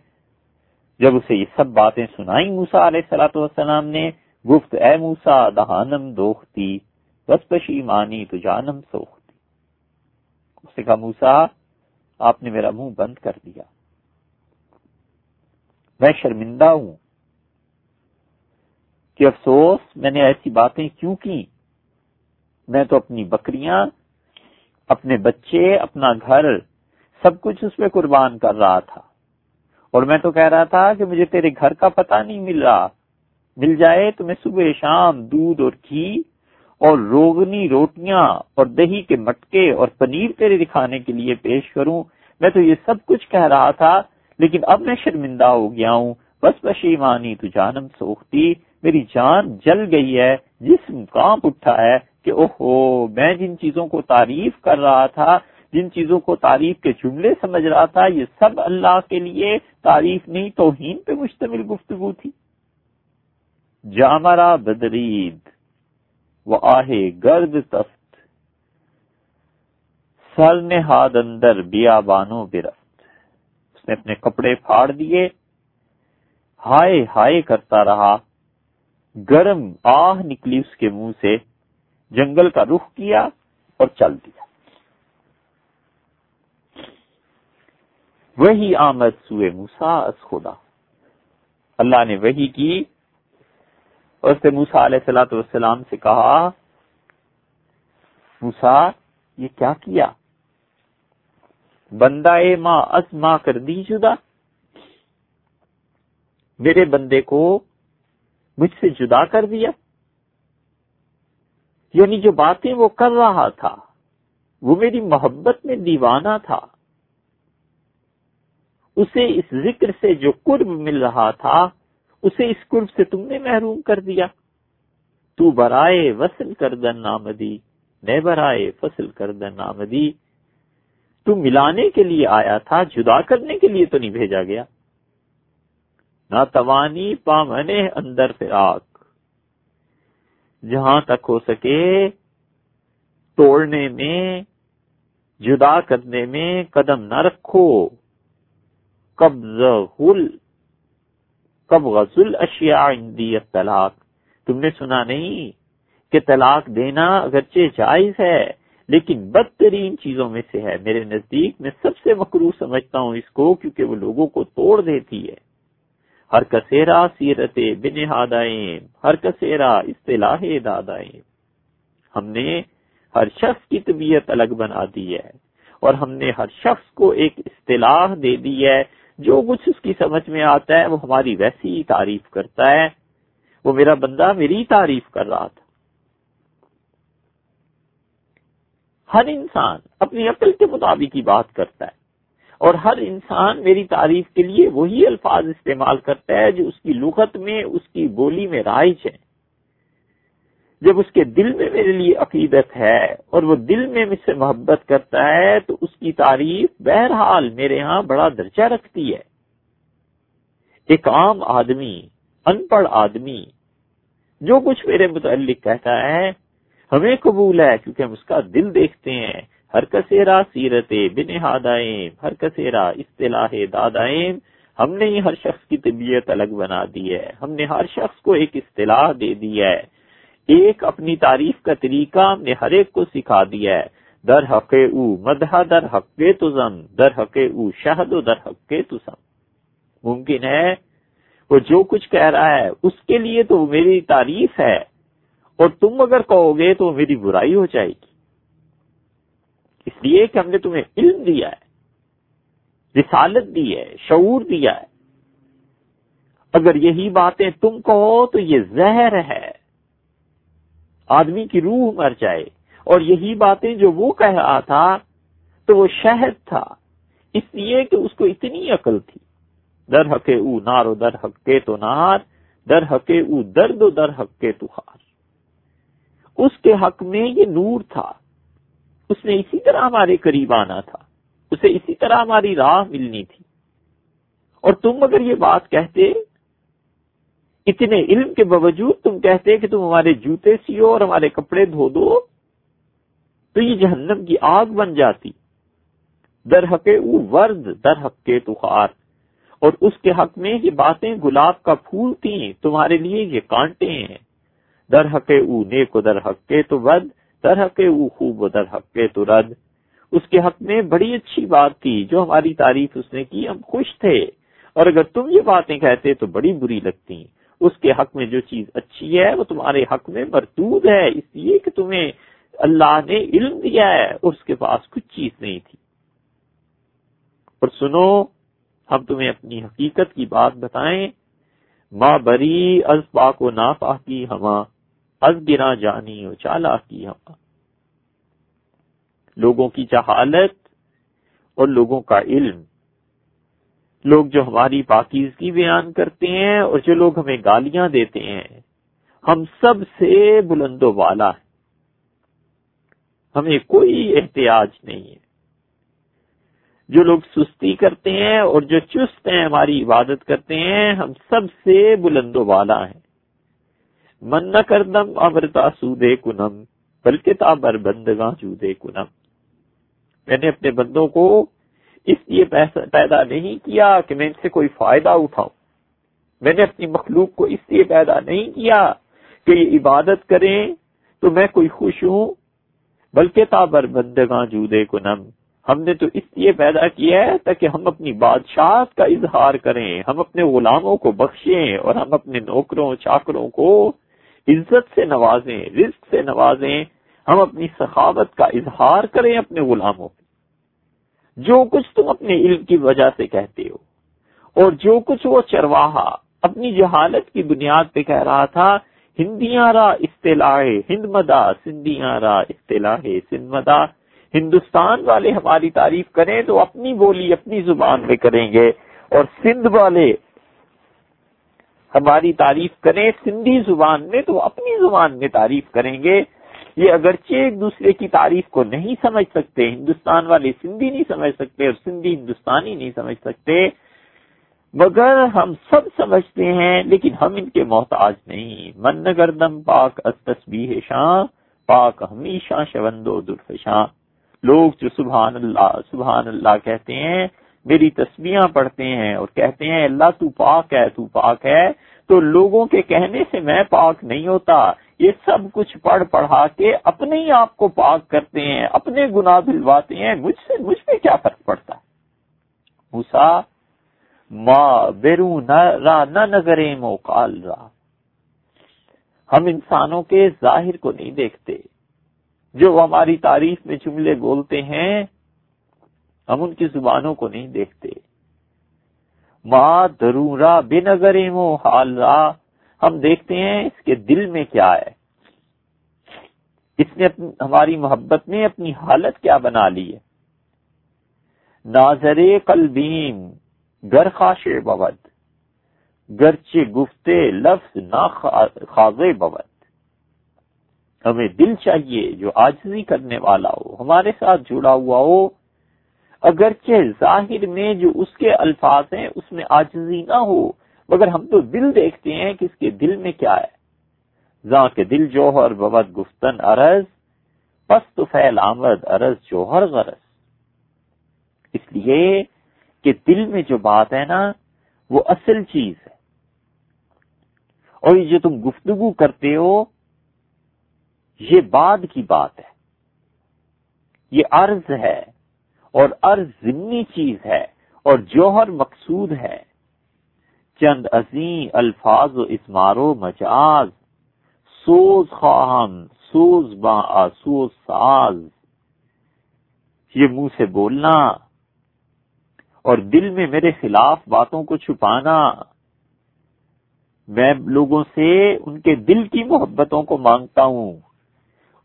A: جب اسے یہ سب باتیں سنائی موسا علیہ سلاۃ والسلام نے، گفت، اے موسا دہانم دوختی، بس پشی مانی تو جانم سوختی۔ اس نے کہا موسا آپ نے میرا منہ بند کر دیا۔ میں شرمندہ ہوں۔ کہ افسوس میں نے ایسی باتیں کیوں کی میں تو اپنی بکریاں، اپنے بچے، اپنا گھر، سب کچھ اس میں قربان کر رہا تھا۔ اور میں تو کہہ رہا تھا کہ مجھے تیرے گھر کا پتہ نہیں مل رہا۔ مل جائے تو میں صبح شام دودھ اور گھی اور روغنی روٹیاں اور دہی کے مٹکے اور پنیر تیرے دکھانے کے لیے پیش کروں۔ میں تو یہ سب کچھ کہہ رہا تھا، لیکن اب میں شرمندہ ہو گیا ہوں۔ بس پشیمانی تو جانم سوختی میری جان جل گئی ہے، جسم کانپ اٹھا ہے کہ اوہو، میں جن چیزوں کو تعریف کر رہا تھا، جن چیزوں کو تعریف کے جملے سمجھ رہا تھا، یہ سب اللہ کے لیے تعریف نہیں، توہین پہ مشتمل گفتگو تھی۔ جامرا بدرید، وہ آہے گرد تفت، سر نے ہاتھ اندر بیا بانو برفت۔ اس نے اپنے کپڑے پھاڑ دیے، ہائے ہائے کرتا رہا۔ گرم آہ نکلی اس کے منہ سے، جنگل کا رخ کیا اور چل دیا۔ وہی آمد سوئے موسا خدا۔ اللہ نے وہی کی۔ اور اس نے موسا علیہ السلاۃ والسلام سے کہا موسا یہ کیا کیا؟ بندہ ماں از ماں کر دی جدا۔ میرے بندے کو مجھ سے جدا کر دیا۔ یعنی جو باتیں وہ کر رہا تھا، وہ میری محبت میں دیوانہ تھا۔ اسے اس ذکر سے جو قرب مل رہا تھا، اسے اس قرب سے تم نے محروم کر دیا۔ تو برائے وصل کردن نامدی نئے برائے فصل کردن نامدی، تو ملانے کے لیے آیا تھا، جدا کرنے کے لیے تو نہیں بھیجا گیا۔ نہ توانی پامنے اندر فراق۔ جہاں تک ہو سکے، توڑنے میں، جدا کرنے میں قدم نہ رکھو۔ قبض غل کب غزل اشیاء عندی طلاق تم نے سنا نہیں کہ طلاق دینا اگرچہ جائز ہے، لیکن بدترین چیزوں میں سے ہے۔ میرے نزدیک میں سب سے مکرو سمجھتا ہوں اس کو کیونکہ وہ لوگوں کو توڑ دیتی ہے۔ ہر کسیرا سیرت بن ہادائیں ہر کسیرا اصطلاح دادائیں ہم نے ہر شخص کی طبیعت الگ بنا دی ہے، اور ہم نے ہر شخص کو ایک اصطلاح دے دی ہے۔ جو کچھ اس کی سمجھ میں آتا ہے، وہ ہماری ویسی ہی تعریف کرتا ہے۔ وہ میرا بندہ میری تعریف کر رہا تھا۔ ہر انسان اپنی عقل کے مطابق ہی بات کرتا ہے۔ اور ہر انسان میری تعریف کے لیے وہی الفاظ استعمال کرتا ہے جو اس کی لغت میں، اس کی بولی میں رائج ہے جب اس کے دل میں میرے لیے عقیدت ہے اور وہ دل میں مجھ سے محبت کرتا ہے، تو اس کی تعریف بہرحال میرے ہاں بڑا درجہ رکھتی ہے۔ ایک عام آدمی، ان پڑھ آدمی، جو کچھ میرے متعلق کہتا ہے، ہمیں قبول ہے کیونکہ ہم اس کا دل دیکھتے ہیں۔ ہر کسیرا سیرت بن ہادائیں ہر کسیرا اصطلاح دادائیں ہم نے ہی ہر شخص کی طبیعت الگ بنا دی ہے، ہم نے ہر شخص کو ایک اصطلاح دے دی ہے۔ ایک اپنی تعریف کا طریقہ ہم نے ہر ایک کو سکھا دیا ہے۔ در حق او مدح، در حق تو زم در حق او شہد و در حق تو ممکن ہے؟ وہ جو کچھ کہہ رہا ہے، اس کے لیے تو میری تعریف ہے۔ اور تم اگر کہو گے تو میری برائی ہو جائے گی۔ اس لیے کہ ہم نے تمہیں علم دیا ہے، رسالت دی ہے، شعور دیا ہے۔ اگر یہی باتیں تم کہو تو یہ زہر ہے۔ آدمی کی روح مر جائے۔ اور یہی باتیں جو وہ کہہ رہا تھا تو وہ شہد تھا۔ اس لیے کہ اس کو اتنی عقل تھی۔ در حق او نار و در حق کے تو نار، در حق او درد و در حق کے تو خار۔ اس کے حق میں یہ نور تھا۔ اس نے اسی طرح ہمارے قریب آنا تھا۔ اسے اسی طرح ہماری راہ ملنی تھی۔ اور تم اگر یہ بات کہتے، اتنے علم کے باوجود تم کہتے کہ تم ہمارے جوتے سیو اور ہمارے کپڑے دھو دو، تو یہ جہنم کی آگ بن جاتی۔ در حق او ورد، در حق کے تخار۔ اور اس کے حق میں یہ باتیں گلاب کا پھول تھیں، تمہارے لیے یہ کانٹے ہیں۔ در حق او نیک و در حق کے تو ود در حق او خوب و در حق تو رد۔ اس کے حق میں بڑی اچھی بات تھی جو ہماری تعریف اس نے کی، ہم خوش تھے۔ اور اگر تم یہ باتیں کہتے تو بڑی بری لگتی۔ اس کے حق میں جو چیز اچھی ہے، وہ تمہارے حق میں مردود ہے۔ اس لیے کہ تمہیں اللہ نے علم دیا ہے اور اس کے پاس کچھ چیز نہیں تھی۔ اور سنو، ہم تمہیں اپنی حقیقت کی بات بتائیں۔ ماں بری از پاک و نا پاکی ہما۔ از گرا جانی و چالا کی ہما لوگوں کی جہالت اور لوگوں کا علم۔ لوگ جو ہماری پاکیزگی بیان کرتے ہیں اور جو لوگ ہمیں گالیاں دیتے ہیں، ہم سب سے بلند و والا ہے ہمیں کوئی احتیاج نہیں ہے۔ جو لوگ سستی کرتے ہیں اور جو چست ہیں، ہماری عبادت کرتے ہیں، ہم سب سے بلند و والا ہیں۔ من نہ کردم امرتا سودے کنم بلکہ تابر بندگاں چودے کنم میں نے اپنے بندوں کو اس لیے پیدا نہیں کیا کہ میں ان سے کوئی فائدہ اٹھاؤں۔ میں نے اپنی مخلوق کو اس لیے پیدا نہیں کیا کہ یہ عبادت کریں تو میں کوئی خوش ہوں، بلکہ تابر بندگاں جودے کنم ہم نے تو اس لیے پیدا کیا ہے تاکہ ہم اپنی بادشاہت کا اظہار کریں، ہم اپنے غلاموں کو بخشیں اور ہم اپنے نوکروں، چاکروں کو عزت سے نوازیں، رزق سے نوازیں، ہم اپنی سخاوت کا اظہار کریں اپنے غلاموں پہ۔ جو کچھ تم اپنے علم کی وجہ سے کہتے ہو، اور جو کچھ وہ چرواہا اپنی جہالت کی بنیاد پہ کہہ رہا تھا، ہندیاں را اصطلاح ہند مدا سندیاں را اصطلاح سندھ مدا ہندوستان والے ہماری تعریف کریں تو اپنی بولی اپنی زبان میں کریں گے، اور سندھ والے ہماری تعریف کریں سندھی زبان میں تو اپنی زبان میں تعریف کریں گے۔ یہ اگرچہ ایک دوسرے کی تعریف کو نہیں سمجھ سکتے، ہندوستان والے سندھی نہیں سمجھ سکتے اور سندھی ہندوستانی نہیں سمجھ سکتے، مگر ہم سب سمجھتے ہیں، لیکن ہم ان کے محتاج نہیں۔ من گردم پاک تصبیح شاہ، پاک ہمیشہ شوندو درفشاں لوگ جو سبحان اللہ سبحان اللہ کہتے ہیں میری تسبیاں پڑھتے ہیں اور کہتے ہیں، اللہ تو پاک ہے، تو پاک ہے۔ تو لوگوں کے کہنے سے میں پاک نہیں ہوتا۔ یہ سب کچھ پڑھ پڑھا کے اپنے ہی آپ کو پاک کرتے ہیں، اپنے گناہ دلواتے ہیں۔ مجھ سے، مجھ پہ کیا فرق پڑتا؟ موسا ماں بیرو نہ نگرے موکال را۔ ہم انسانوں کے ظاہر کو نہیں دیکھتے۔ جو ہماری تعریف میں جملے بولتے ہیں ہم ان کی زبانوں کو نہیں دیکھتے۔ ماں درورا بے نگرے ہم دیکھتے ہیں اس کے دل میں کیا ہے۔ اس نے ہماری محبت میں اپنی حالت کیا بنا لی ہے۔ ناظر قلبیم گر خاش بود گرچے گفتے لفظ نا خاض بود ہمیں دل چاہیے جو آجزی کرنے والا ہو، ہمارے ساتھ جڑا ہوا ہو اگرچہ ظاہر میں جو اس کے الفاظ ہیں اس میں آجزی نہ ہو، مگر ہم تو دل دیکھتے ہیں کہ اس کے دل میں کیا ہے۔ زاں کے دل جوہر ببد گفتن ارض پس تو فیل آمد ارض جوہر غرض۔ اس لیے کہ دل میں جو بات ہے نا، وہ اصل چیز ہے۔ اور یہ جو تم گفتگو کرتے ہو، یہ بعد کی بات ہے۔ یہ عرض ہے۔ اور عرض ضمنی چیز ہے اور جوہر مقصود ہے۔ چند عظیم الفاظ و اسمار و مجاز۔ سوز خواہم سوز با سوز ساز۔ یہ منہ سے بولنا اور دل میں میرے خلاف باتوں کو چھپانا۔ میں لوگوں سے ان کے دل کی محبتوں کو مانگتا ہوں۔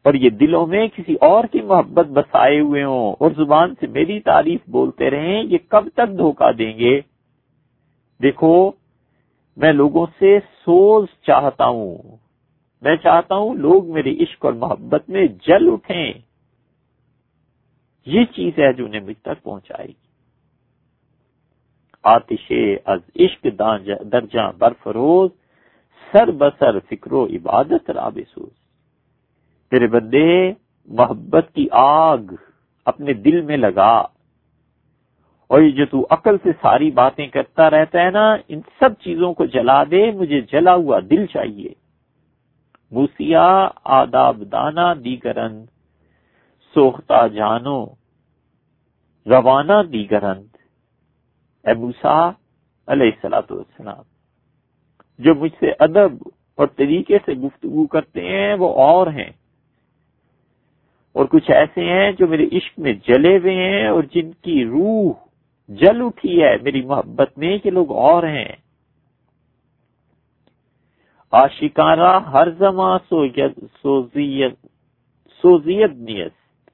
A: اور یہ دلوں میں کسی اور کی محبت بسائے ہوئے ہوں اور زبان سے میری تعریف بولتے رہیں، یہ کب تک دھوکہ دیں گے؟ دیکھو، میں لوگوں سے سوز چاہتا ہوں۔ میں چاہتا ہوں لوگ میری عشق اور محبت میں جل اٹھیں۔ یہ چیز ہے جو انہیں مجھ تک پہنچائے گی۔ آتش از عشق درجہ برف روز سر بسر فکر و عبادت راب سوز۔ تیرے بندے، محبت کی آگ اپنے دل میں لگا۔ اور یہ جو تو عقل سے ساری باتیں کرتا رہتا ہے نا، ان سب چیزوں کو جلا دے، مجھے جلا ہوا دل چاہیے۔ موسیا آداب دانا دیگرند سوختہ جانو، روانہ دیگرند اے موسا علیہ السلاۃ والسلام، جو مجھ سے ادب اور طریقے سے گفتگو کرتے ہیں، وہ اور ہیں۔ اور کچھ ایسے ہیں جو میرے عشق میں جلے ہوئے ہیں اور جن کی روح جل اٹھی ہے۔ میری محبت میں کہ لوگ اور ہیں۔ آشکارا ہر زماں سوزیت سوزیت نیست۔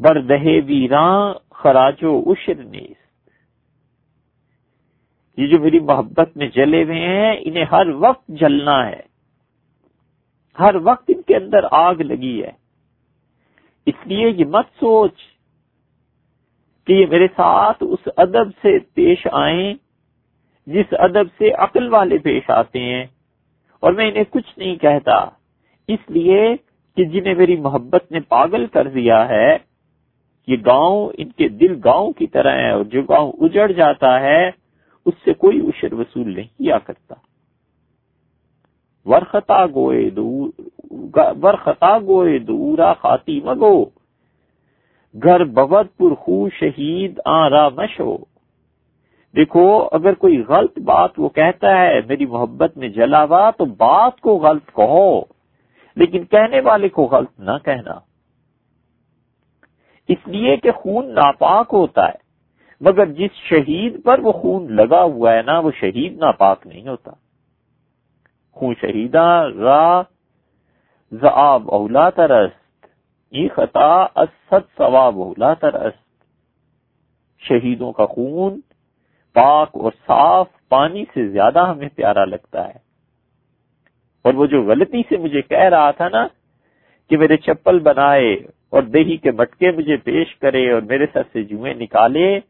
A: بردہ ویراں خراج و عشر نیست۔ یہ جو میری محبت میں جلے ہوئے ہیں، انہیں ہر وقت جلنا ہے۔ ہر وقت ان کے اندر آگ لگی ہے۔ اس لیے یہ مت سوچ کہ یہ میرے ساتھ اس ادب سے پیش آئیں جس ادب سے عقل والے پیش آتے ہیں اور میں انہیں کچھ نہیں کہتا۔ اس لیے کہ جنہیں میری محبت نے پاگل کر دیا ہے، یہ گاؤں ان کے دل گاؤں کی طرح ہے اور جو گاؤں اجڑ جاتا ہے، اس سے کوئی اشر وصول نہیں کیا کرتا۔ ورخطا گوئے دو دور ورخطا گوئے دورا خاتی مگو۔ گھر ببد پر خو شہید، آرا مشو۔ دیکھو، اگر کوئی غلط بات وہ کہتا ہے، میری محبت میں جلا ہوا تو بات کو غلط کہو۔ لیکن کہنے والے کو غلط نہ کہنا۔ اس لیے کہ خون ناپاک ہوتا ہے، مگر جس شہید پر وہ خون لگا ہوا ہے نا، وہ شہید ناپاک نہیں ہوتا۔ خون شہیدہ را زعاب اولا ترست. یہ خطا اسد ثواب اولا ترست. شہیدوں کا خون پاک اور صاف پانی سے زیادہ ہمیں پیارا لگتا ہے. اور وہ جو غلطی سے مجھے کہہ رہا تھا نا کہ میرے چپل بنائے اور دہی کے مٹکے مجھے پیش کرے اور میرے سر سے جوئیں نکالے،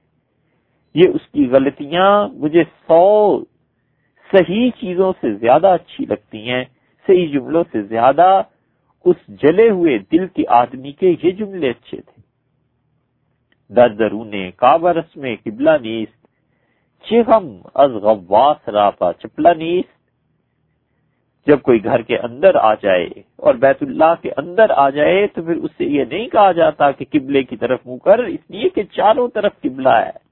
A: یہ اس کی غلطیاں مجھے سو صحیح چیزوں سے زیادہ اچھی لگتی ہیں۔ صحیح جملوں سے زیادہ اس جلے ہوئے دل کے آدمی کے یہ جملے اچھے تھے۔ در درون کعبہ رسم قبلہ نیست چہم از غواس راپا چپلا نیست۔ جب کوئی گھر کے اندر آ جائے اور بیت اللہ کے اندر آ جائے تو پھر اس سے یہ نہیں کہا جاتا کہ قبلے کی طرف منہ کر، اس لیے کہ چاروں طرف قبلہ ہے۔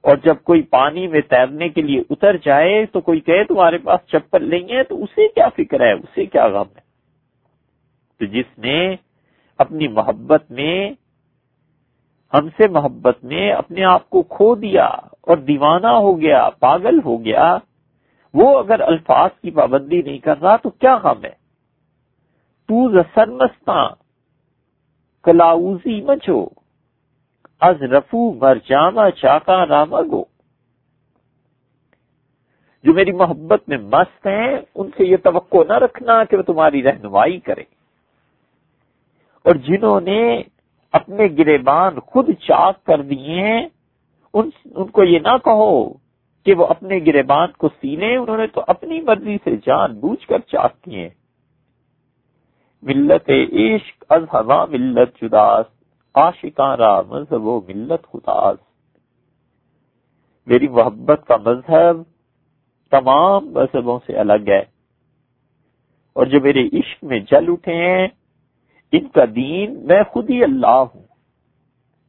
A: اور جب کوئی پانی میں تیرنے کے لیے اتر جائے تو کوئی کہے تمہارے پاس چپل نہیں ہے تو اسے کیا فکر ہے؟ اسے کیا غم ہے؟ تو جس نے اپنی محبت میں، ہم سے محبت میں اپنے آپ کو کھو دیا اور دیوانہ ہو گیا، پاگل ہو گیا، وہ اگر الفاظ کی پابندی نہیں کر رہا تو کیا غم ہے؟ تو زسرمستان کلاؤزی مچو از رفو مرجاما چاکا راما گو۔ جو میری محبت میں مست ہیں، ان سے یہ توقع نہ رکھنا کہ وہ تمہاری رہنمائی کرے۔ اور جنہوں نے اپنے گریبان خود چاک کر دیے ہیں ان کو یہ نہ کہو کہ وہ اپنے گریبان کو سینے، انہوں نے تو اپنی مرضی سے جان بوجھ کر چاک کیے۔ ملت عشق از ہوا ملت جداس۔ را مذہب و ملت خداس میری محبت کا مذہب تمام مذہبوں سے الگ ہے۔ اور جو میرے عشق میں جل اٹھے ہیں، ان کا دین میں خود ہی اللہ ہوں۔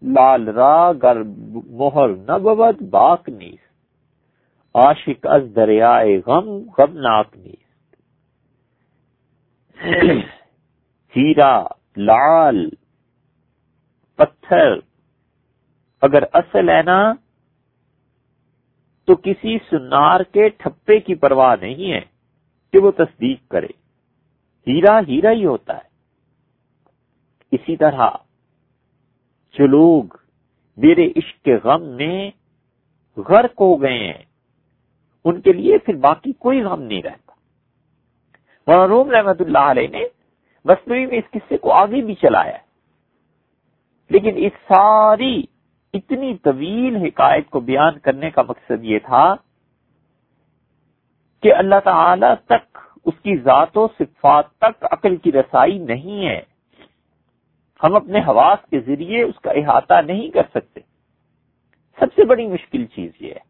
A: لال را گر مہر نبوت باک نیس عاشق از دریائے غم، غمناک نیست ہیرا، لال پتھر۔ اگر اصل ہے نا، تو کسی سنار کے ٹھپے کی پرواہ نہیں ہے کہ وہ تصدیق کرے۔ ہیرا ہیرا ہی ہوتا ہے۔ اسی طرح جو لوگ میرے عشق کے غم میں غرق ہو گئے ہیں، ان کے لیے پھر باقی کوئی غم نہیں رہتا۔ روم رحمت اللہ علیہ نے مصنوعی میں اس قصے کو آگے بھی چلایا ہے۔ لیکن اس ساری اتنی طویل حکایت کو بیان کرنے کا مقصد یہ تھا کہ اللہ تعالی تک اس کی ذات و صفات تک عقل کی رسائی نہیں ہے۔ ہم اپنے حواس کے ذریعے اس کا احاطہ نہیں کر سکتے۔ سب سے بڑی مشکل چیز یہ ہے۔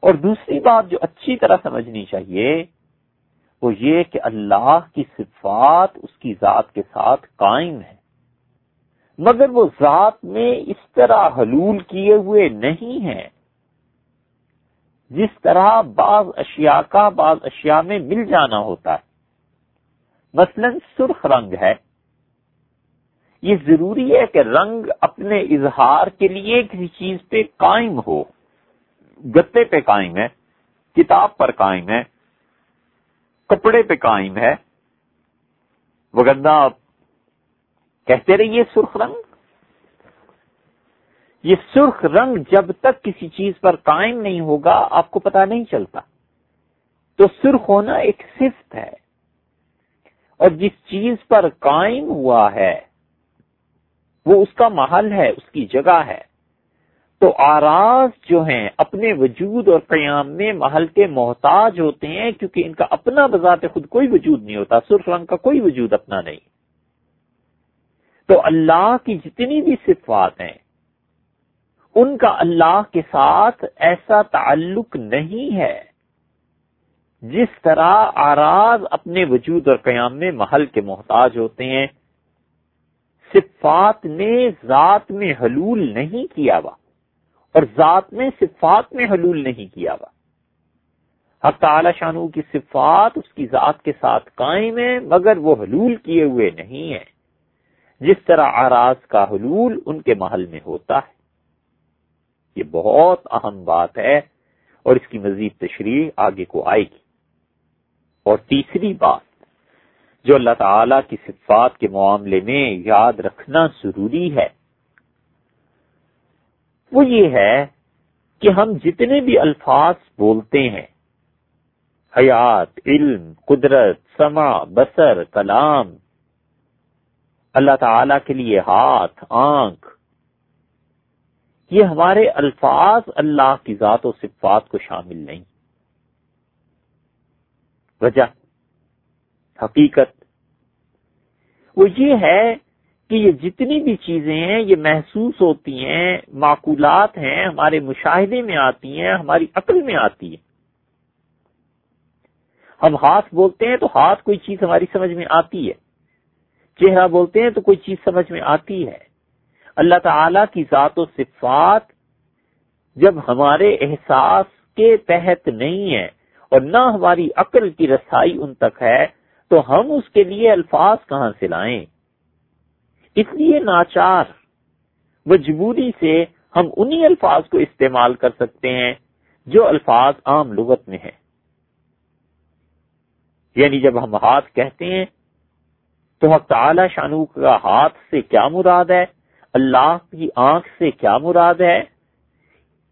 A: اور دوسری بات جو اچھی طرح سمجھنی چاہیے، وہ یہ کہ اللہ کی صفات اس کی ذات کے ساتھ قائم ہے مگر وہ ذات میں اس طرح حلول کیے ہوئے نہیں ہیں جس طرح بعض اشیاء کا بعض اشیاء میں مل جانا ہوتا ہے۔ مثلا سرخ رنگ ہے۔ یہ ضروری ہے کہ رنگ اپنے اظہار کے لیے کسی چیز پہ قائم ہو۔ گتے پہ قائم ہے، کتاب پر قائم ہے، کپڑے پہ قائم ہے۔ وگندہ کہتے رہیے سرخ رنگ؟ یہ سرخ رنگ جب تک کسی چیز پر قائم نہیں ہوگا، آپ کو پتا نہیں چلتا۔ تو سرخ ہونا ایک صفت ہے۔ اور جس چیز پر قائم ہوا ہے، وہ اس کا محل ہے، اس کی جگہ ہے۔ تو آراز جو ہیں، اپنے وجود اور قیام میں محل کے محتاج ہوتے ہیں، کیونکہ ان کا اپنا بذات خود کوئی وجود نہیں ہوتا، سرخ رنگ کا کوئی وجود اپنا نہیں۔ تو اللہ کی جتنی بھی صفات ہیں، ان کا اللہ کے ساتھ ایسا تعلق نہیں ہے جس طرح آراز اپنے وجود اور قیام میں محل کے محتاج ہوتے ہیں۔ صفات نے ذات میں حلول نہیں کیا ہوا اور ذات نے صفات میں حلول نہیں کیا ہوا۔ حق تعالی شانو کی صفات اس کی ذات کے ساتھ قائم ہے مگر وہ حلول کیے ہوئے نہیں ہیں۔ جس طرح آراز کا حلول ان کے محل میں ہوتا ہے۔ یہ بہت اہم بات ہے اور اس کی مزید تشریح آگے کو آئے گی۔ اور تیسری بات جو اللہ تعالی کی صفات کے معاملے میں یاد رکھنا ضروری ہے، وہ یہ ہے کہ ہم جتنے بھی الفاظ بولتے ہیں، حیات، علم، قدرت سما بسر کلام اللہ تعالی کے لیے ہاتھ، آنکھ۔ یہ ہمارے الفاظ اللہ کی ذات و صفات کو شامل نہیں۔ وجہ، حقیقت۔ وہ یہ ہے کہ یہ جتنی بھی چیزیں ہیں، یہ محسوس ہوتی ہیں، معقولات ہیں، ہمارے مشاہدے میں آتی ہیں، ہماری عقل میں آتی ہے ہم ہاتھ بولتے ہیں تو ہاتھ کوئی چیز ہماری سمجھ میں آتی ہے۔ چہرہ بولتے ہیں تو کوئی چیز سمجھ میں آتی ہے۔ اللہ تعالی کی ذات و صفات جب ہمارے احساس کے تحت نہیں ہے اور نہ ہماری عقل کی رسائی ان تک ہے، تو ہم اس کے لیے الفاظ کہاں سے لائیں؟ اس لیے ناچار، مجبوری سے ہم انہی الفاظ کو استعمال کر سکتے ہیں جو الفاظ عام لغت میں ہیں۔ یعنی جب ہم ہاتھ کہتے ہیں تو حق تعالی شانو کا ہاتھ سے کیا مراد ہے؟ اللہ کی آنکھ سے کیا مراد ہے؟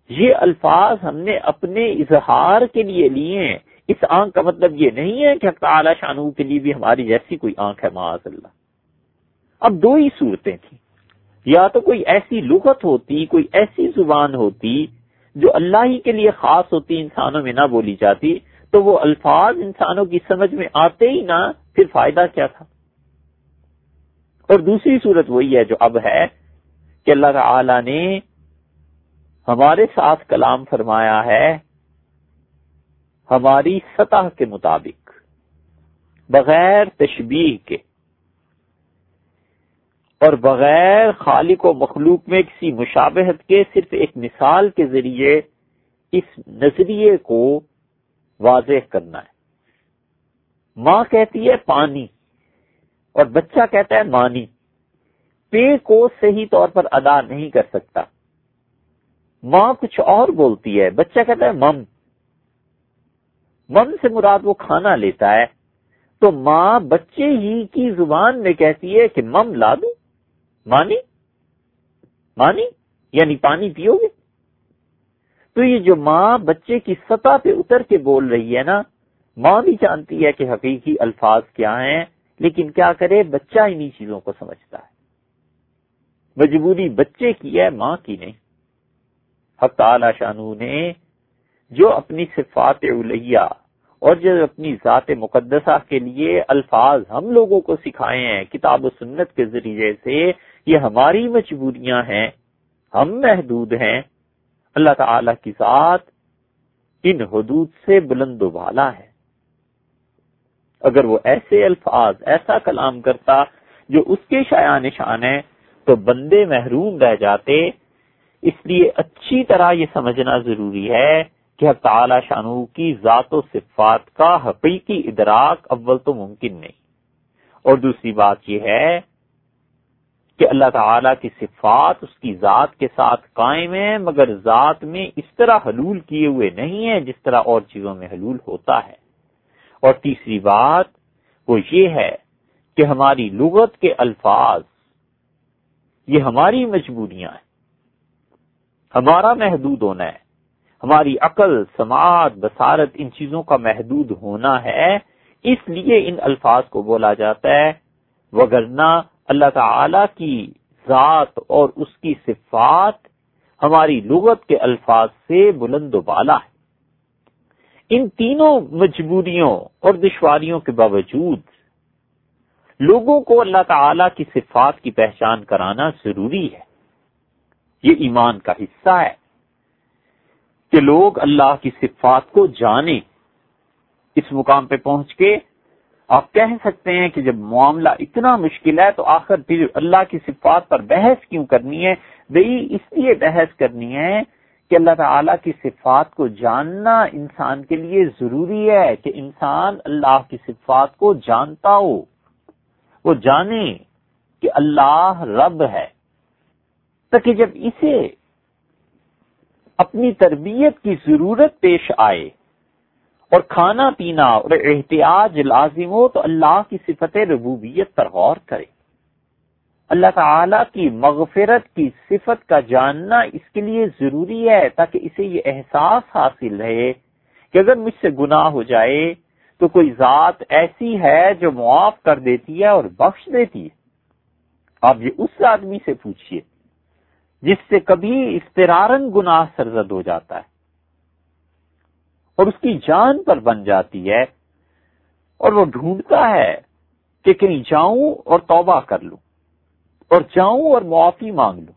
A: یہ الفاظ ہم نے اپنے اظہار کے لیے لیے ہیں۔ اس آنکھ کا مطلب یہ نہیں ہے کہ حق تعالی شانو کے لیے بھی ہماری جیسی کوئی آنکھ ہے معاذ اللہ اب دو ہی صورتیں تھیں۔ یا تو کوئی ایسی لغت ہوتی، کوئی ایسی زبان ہوتی جو اللہ ہی کے لیے خاص ہوتی، انسانوں میں نہ بولی جاتی، تو وہ الفاظ انسانوں کی سمجھ میں آتے ہی نہ، پھر فائدہ کیا تھا؟ اور دوسری صورت وہی ہے جو اب ہے کہ اللہ تعالی نے ہمارے ساتھ کلام فرمایا ہے ہماری سطح کے مطابق، بغیر تشبیح کے، اور بغیر خالق و مخلوق میں کسی مشابہت کے، صرف ایک مثال کے ذریعے اس نظریے کو واضح کرنا ہے۔ ماں کہتی ہے، پانی۔ اور بچہ کہتا ہے مانی، پے کو صحیح طور پر ادا نہیں کر سکتا۔ ماں کچھ اور بولتی ہے، بچہ کہتا ہے مم۔ مم سے مراد وہ کھانا لیتا ہے۔ تو ماں بچے ہی کی زبان میں کہتی ہے کہ مم لا دوں مانی؟ مانی؟ یعنی پانی پیو گے۔ تو یہ جو ماں بچے کی سطح پہ اتر کے بول رہی ہے نا، ماں بھی جانتی ہے کہ حقیقی الفاظ کیا ہیں۔ لیکن کیا کرے، بچہ انہی چیزوں کو سمجھتا ہے۔ مجبوری بچے کی ہے، ماں کی نہیں۔ حق تعالی شانو نے جو اپنی صفات الیہ اور جو اپنی ذات مقدسہ کے لیے الفاظ ہم لوگوں کو سکھائے ہیں، کتاب و سنت کے ذریعے سے یہ ہماری مجبوریاں ہیں، ہم محدود ہیں۔ اللہ تعالی کی ذات ان حدود سے بلند و بالا ہے۔ اگر وہ ایسے الفاظ، ایسا کلام کرتا جو اس کے شاع نشان ہے، تو بندے محروم رہ جاتے۔ اس لیے اچھی طرح یہ سمجھنا ضروری ہے کہ تعالی شانو کی ذات و صفات کا حقیقی ادراک اول تو ممکن نہیں۔ اور دوسری بات یہ ہے کہ اللہ تعالی کی صفات اس کی ذات کے ساتھ قائم ہے مگر ذات میں اس طرح حلول کیے ہوئے نہیں ہے جس طرح اور چیزوں میں حلول ہوتا ہے۔ اور تیسری بات وہ یہ ہے کہ ہماری لغت کے الفاظ، یہ ہماری مجبوریاں ہیں۔ ہمارا محدود ہونا ہے۔ ہماری عقل، سماعت بسارت ان چیزوں کا محدود ہونا ہے۔ اس لیے ان الفاظ کو بولا جاتا ہے۔ وگرنہ اللہ تعالی کی ذات اور اس کی صفات ہماری لغت کے الفاظ سے بلند و بالا ہے ان تینوں مجبوریوں اور دشواریوں کے باوجود لوگوں کو اللہ تعالی کی صفات کی پہچان کرانا ضروری ہے۔ یہ ایمان کا حصہ ہے کہ لوگ اللہ کی صفات کو جانیں۔ اس مقام پہ پہنچ کے آپ کہہ سکتے ہیں کہ جب معاملہ اتنا مشکل ہے تو آخر پھر اللہ کی صفات پر بحث کیوں کرنی ہے؟ بھائی اس لیے بحث کرنی ہے کہ اللہ تعالی کی صفات کو جاننا انسان کے لیے ضروری ہے کہ انسان اللہ کی صفات کو جانتا ہو۔ وہ جانے کہ اللہ رب ہے۔ تاکہ جب اسے اپنی تربیت کی ضرورت پیش آئے اور کھانا پینا اور احتیاط لازم ہو تو اللہ کی صفت ربوبیت پر غور کرے۔ اللہ تعالی کی مغفرت کی صفت کا جاننا اس کے لیے ضروری ہے تاکہ اسے یہ احساس حاصل رہے کہ اگر مجھ سے گناہ ہو جائے تو کوئی ذات ایسی ہے جو معاف کر دیتی ہے اور بخش دیتی ہے۔ آپ یہ اس آدمی سے پوچھئے جس سے کبھی استرارن گناہ سرزد ہو جاتا ہے اور اس کی جان پر بن جاتی ہے اور وہ ڈھونڈتا ہے کہ کہیں جاؤں اور توبہ کر لوں۔ اور جاؤں اور معافی مانگ لوں۔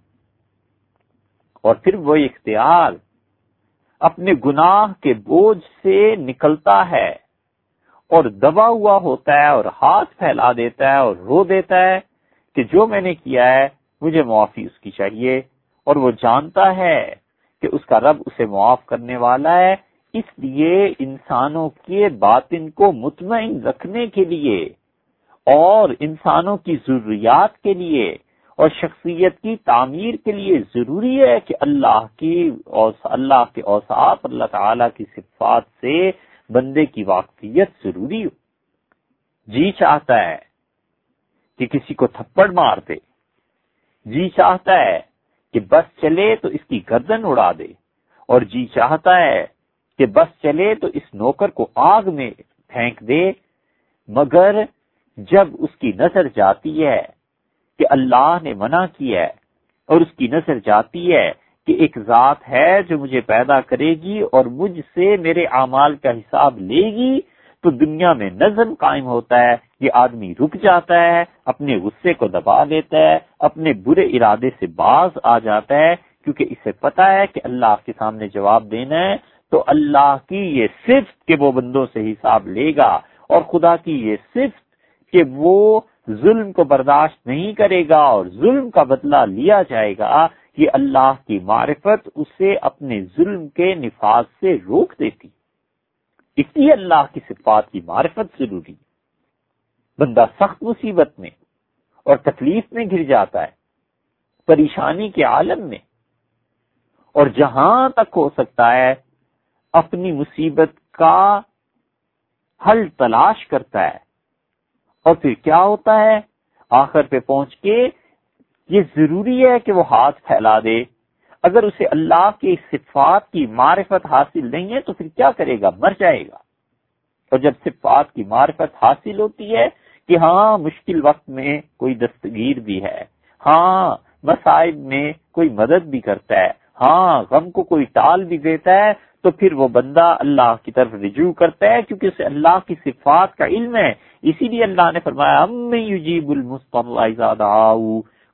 A: اور پھر وہ اختیار اپنے گناہ کے بوجھ سے نکلتا ہے اور دبا ہوا ہوتا ہے اور ہاتھ پھیلا دیتا ہے اور رو دیتا ہے کہ جو میں نے کیا ہے، مجھے معافی اس کی چاہیے۔ اور وہ جانتا ہے کہ اس کا رب اسے معاف کرنے والا ہے۔ اس لیے انسانوں کے باطن کو مطمئن رکھنے کے لیے اور انسانوں کی ضروریات کے لیے اور شخصیت کی تعمیر کے لیے ضروری ہے کہ اللہ کی اللہ کے اوساف اللہ تعالی کی صفات سے بندے کی واقفیت ضروری ہو۔ جی چاہتا ہے کہ کسی کو تھپڑ مار دے۔ جی چاہتا ہے کہ بس چلے تو اس کی گردن اڑا دے۔ اور جی چاہتا ہے کہ بس چلے تو اس نوکر کو آگ میں پھینک دے۔ مگر جب اس کی نظر جاتی ہے کہ اللہ نے منع کیا ہے اور اس کی نظر جاتی ہے کہ ایک ذات ہے جو مجھے پیدا کرے گی اور مجھ سے میرے اعمال کا حساب لے گی، تو دنیا میں نظم قائم ہوتا ہے، یہ آدمی رک جاتا ہے، اپنے غصے کو دبا دیتا ہے، اپنے برے ارادے سے باز آ جاتا ہے، کیونکہ اسے پتا ہے کہ اللہ کے سامنے جواب دینا ہے، تو اللہ کی یہ صفت کہ وہ بندوں سے حساب لے گا اور خدا کی یہ صفت کہ وہ ظلم کو برداشت نہیں کرے گا اور ظلم کا بدلہ لیا جائے گا یہ اللہ کی معرفت اسے اپنے ظلم کے نفاذ سے روک دیتی۔ اس لیے اللہ کی صفات کی معرفت ضروری بندہ سخت مصیبت میں اور تکلیف میں گر جاتا ہے، پریشانی کے عالم میں۔ اور جہاں تک ہو سکتا ہے، اپنی مصیبت کا حل تلاش کرتا ہے۔ اور پھر کیا ہوتا ہے؟ آخر پہ پہنچ کے یہ ضروری ہے کہ وہ ہاتھ پھیلا دے۔ اگر اسے اللہ کی صفات کی معرفت حاصل نہیں ہے تو پھر کیا کرے گا؟ مر جائے گا۔ اور جب صفات کی معرفت حاصل ہوتی ہے کہ ہاں مشکل وقت میں کوئی دستگیر بھی ہے ہاں مسائب میں کوئی مدد بھی کرتا ہے ہاں غم کو کوئی ٹال بھی دیتا ہے تو پھر وہ بندہ اللہ کی طرف رجوع کرتا ہے کیونکہ اسے اللہ کی صفات کا علم ہے۔ اسی لیے اللہ نے فرمایا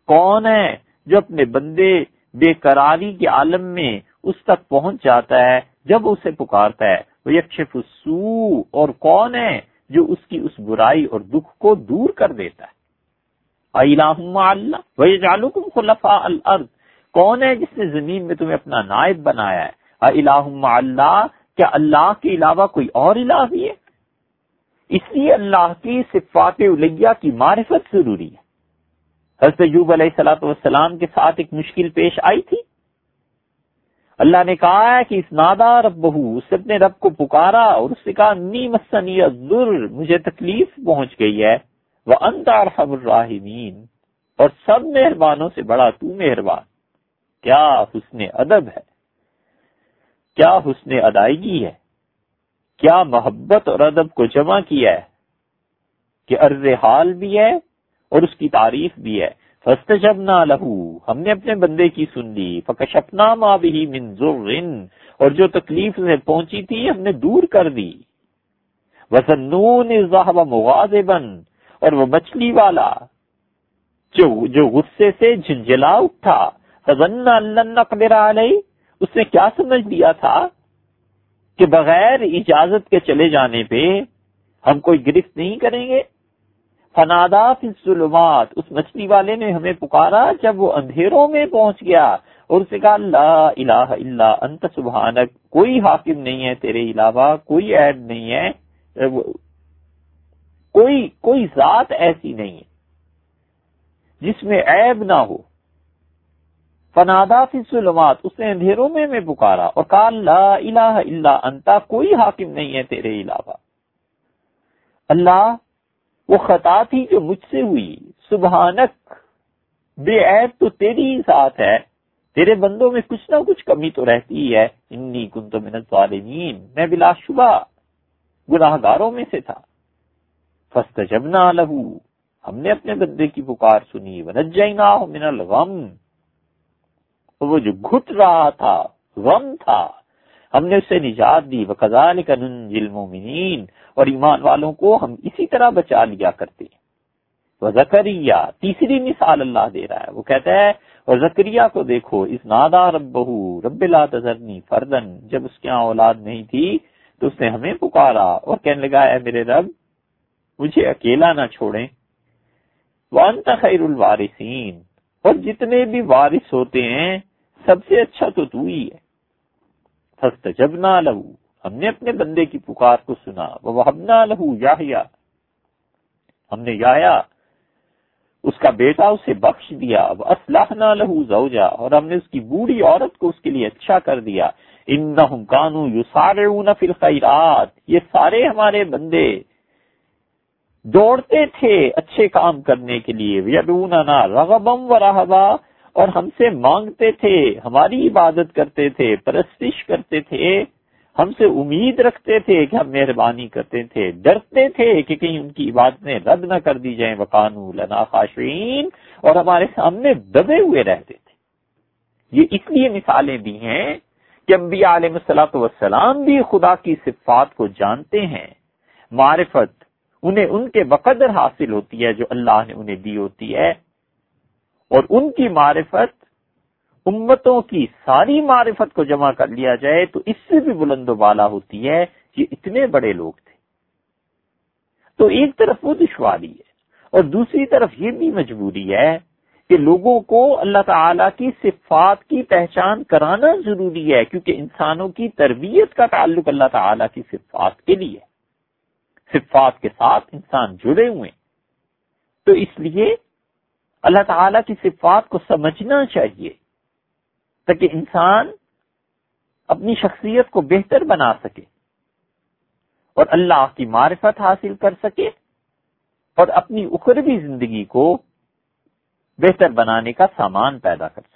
A: کون ہے جو اپنے بندے بے قراری کے عالم میں اس تک پہنچ جاتا ہے جب اسے پکارتا ہے؟ وہ یکشف سو اور کون ہے جو اس کی اس برائی اور دکھ کو دور کر دیتا ہے؟ اللہ خلفاء الارض کون ہے جس نے زمین میں تمہیں اپنا نائب بنایا ہے؟ اللہ، کیا اللہ کے علاوہ کوئی اور الہ بھی ہے؟ اس لیے اللہ کی صفات علیہ کی معرفت ضروری ہے۔ حضرت یوب علیہ السلاۃ والسلام کے ساتھ ایک مشکل پیش آئی تھی۔ اللہ نے کہا ہے کہ اس نادا رب بہو اس نے رب کو پکارا اور اس نے کہا نی مسنی ضرور مجھے تکلیف پہنچ گئی ہے۔ وہ انتار الراحمین اور سب مہربانوں سے بڑا تو مہربان۔ کیا حسن ادب ہے۔ کیا حسن ادائیگی ہے؟ کیا محبت اور ادب کو جمع کیا ہے؟ کہ عرض حال بھی ہے اور اس کی تعریف بھی ہے۔ فسٹ جب نہ لہو ہم نے اپنے بندے کی سن لی۔ فکشپنا ماں بھی منظور اور جو تکلیف سے پہنچی تھی، ہم نے دور کر دی۔ وسنون مغاز بن اور وہ مچھلی والا، جو جو غصے سے جھنجلا اٹھا۔ فضن اللہ قبر علیہ اس نے کیا سمجھ لیا تھا کہ بغیر اجازت کے چلے جانے پہ ہم کوئی گرفت نہیں کریں گے؟ فنادا فی الظلمات، اس مچھلی والے نے ہمیں پکارا جب وہ اندھیروں میں پہنچ گیا اور اسے کہا، لا الہ الا انت، سبحانک، کوئی حاکم نہیں ہے تیرے علاوہ، کوئی عیب نہیں ہے، کوئی کوئی ذات ایسی نہیں ہے جس میں عیب نہ ہو۔ فنادا فی الظلمات، اس نے اندھیروں میں میں پکارا اور کہا، لا الہ الا انتا کوئی حاکم نہیں ہے تیرے علاوہ۔ اللہ وہ خطا تھی جو مجھ سے ہوئی۔ سبحانک، بے عیب تو تیری ہی ساتھ ہے۔ تیرے بندوں میں کچھ نہ کچھ کمی تو رہتی ہے۔ انی کن تو منت والمین میں بلا شبہ گناہ گاروں میں سے تھا۔ فسٹ لہو ہم نے اپنے بندے کی پکار سنی۔ ونجینا من الغم۔ وہ جو گھٹ رہا تھا، غم تھا، ہم نے اسے نجات دی۔ وہ کزال المؤمنین اور ایمان والوں کو ہم اسی طرح بچا لیا کرتے وہ زکریہ تیسری مثال اللہ دے رہا ہے۔ وہ کہتا ہے اور زکریہ کو دیکھو اس نادا رب رب لا تذرنی فردن جب اس کے یہاں اولاد نہیں تھی، تو اس نے ہمیں پکارا اور کہنے لگا ہے میرے رب، مجھے اکیلا نہ چھوڑیں۔ وانت خیر الوارثین اور جتنے بھی وارث ہوتے ہیں سب سے اچھا تو تو ہی ہے۔ فسٹ جب نہ لہو ہم نے اپنے بندے کی پکار کو سنا۔ وہ لہو یا ہم نے یایا اس کا بیٹا اسے بخش دیا۔ وہ اسلح نہ لہو زوجا، اور ہم نے اس کی بوڑھی عورت کو اس کے لیے اچھا کر دیا۔ ان کانو یو سارے خیرات یہ سارے ہمارے بندے دوڑتے تھے اچھے کام کرنے کے لیے۔ رغبم و رہبا اور ہم سے مانگتے تھے، ہماری عبادت کرتے تھے، پرستش کرتے تھے۔ ہم سے امید رکھتے تھے کہ ہم مہربانی کرتے تھے۔ ڈرتے تھے کہ کہیں ان کی عبادتیں رد نہ کر دی جائیں۔ وقانو لنا خاشرین اور ہمارے سامنے دبے ہوئے رہتے تھے۔ یہ اس لیے مثالیں دی ہیں کہ انبیاء علیہ السلاۃ والسلام بھی خدا کی صفات کو جانتے ہیں۔ معرفت انہیں ان کے بقدر حاصل ہوتی ہے جو اللہ نے انہیں دی ہوتی ہے۔ اور ان کی معرفت امتوں کی ساری معرفت کو جمع کر لیا جائے تو اس سے بھی بلند و بالا ہوتی ہے کہ اتنے بڑے لوگ تھے۔ تو ایک طرف وہ دشواری ہے اور دوسری طرف یہ بھی مجبوری ہے کہ لوگوں کو اللہ تعالی کی صفات کی پہچان کرانا ضروری ہے کیونکہ انسانوں کی تربیت کا تعلق اللہ تعالی کی صفات کے لیے صفات کے ساتھ انسان جڑے ہوئے تو اس لیے اللہ تعالیٰ کی صفات کو سمجھنا چاہیے تاکہ انسان اپنی شخصیت کو بہتر بنا سکے اور اللہ کی معرفت حاصل کر سکے اور اپنی اخروی زندگی کو بہتر بنانے کا سامان پیدا کر سکے۔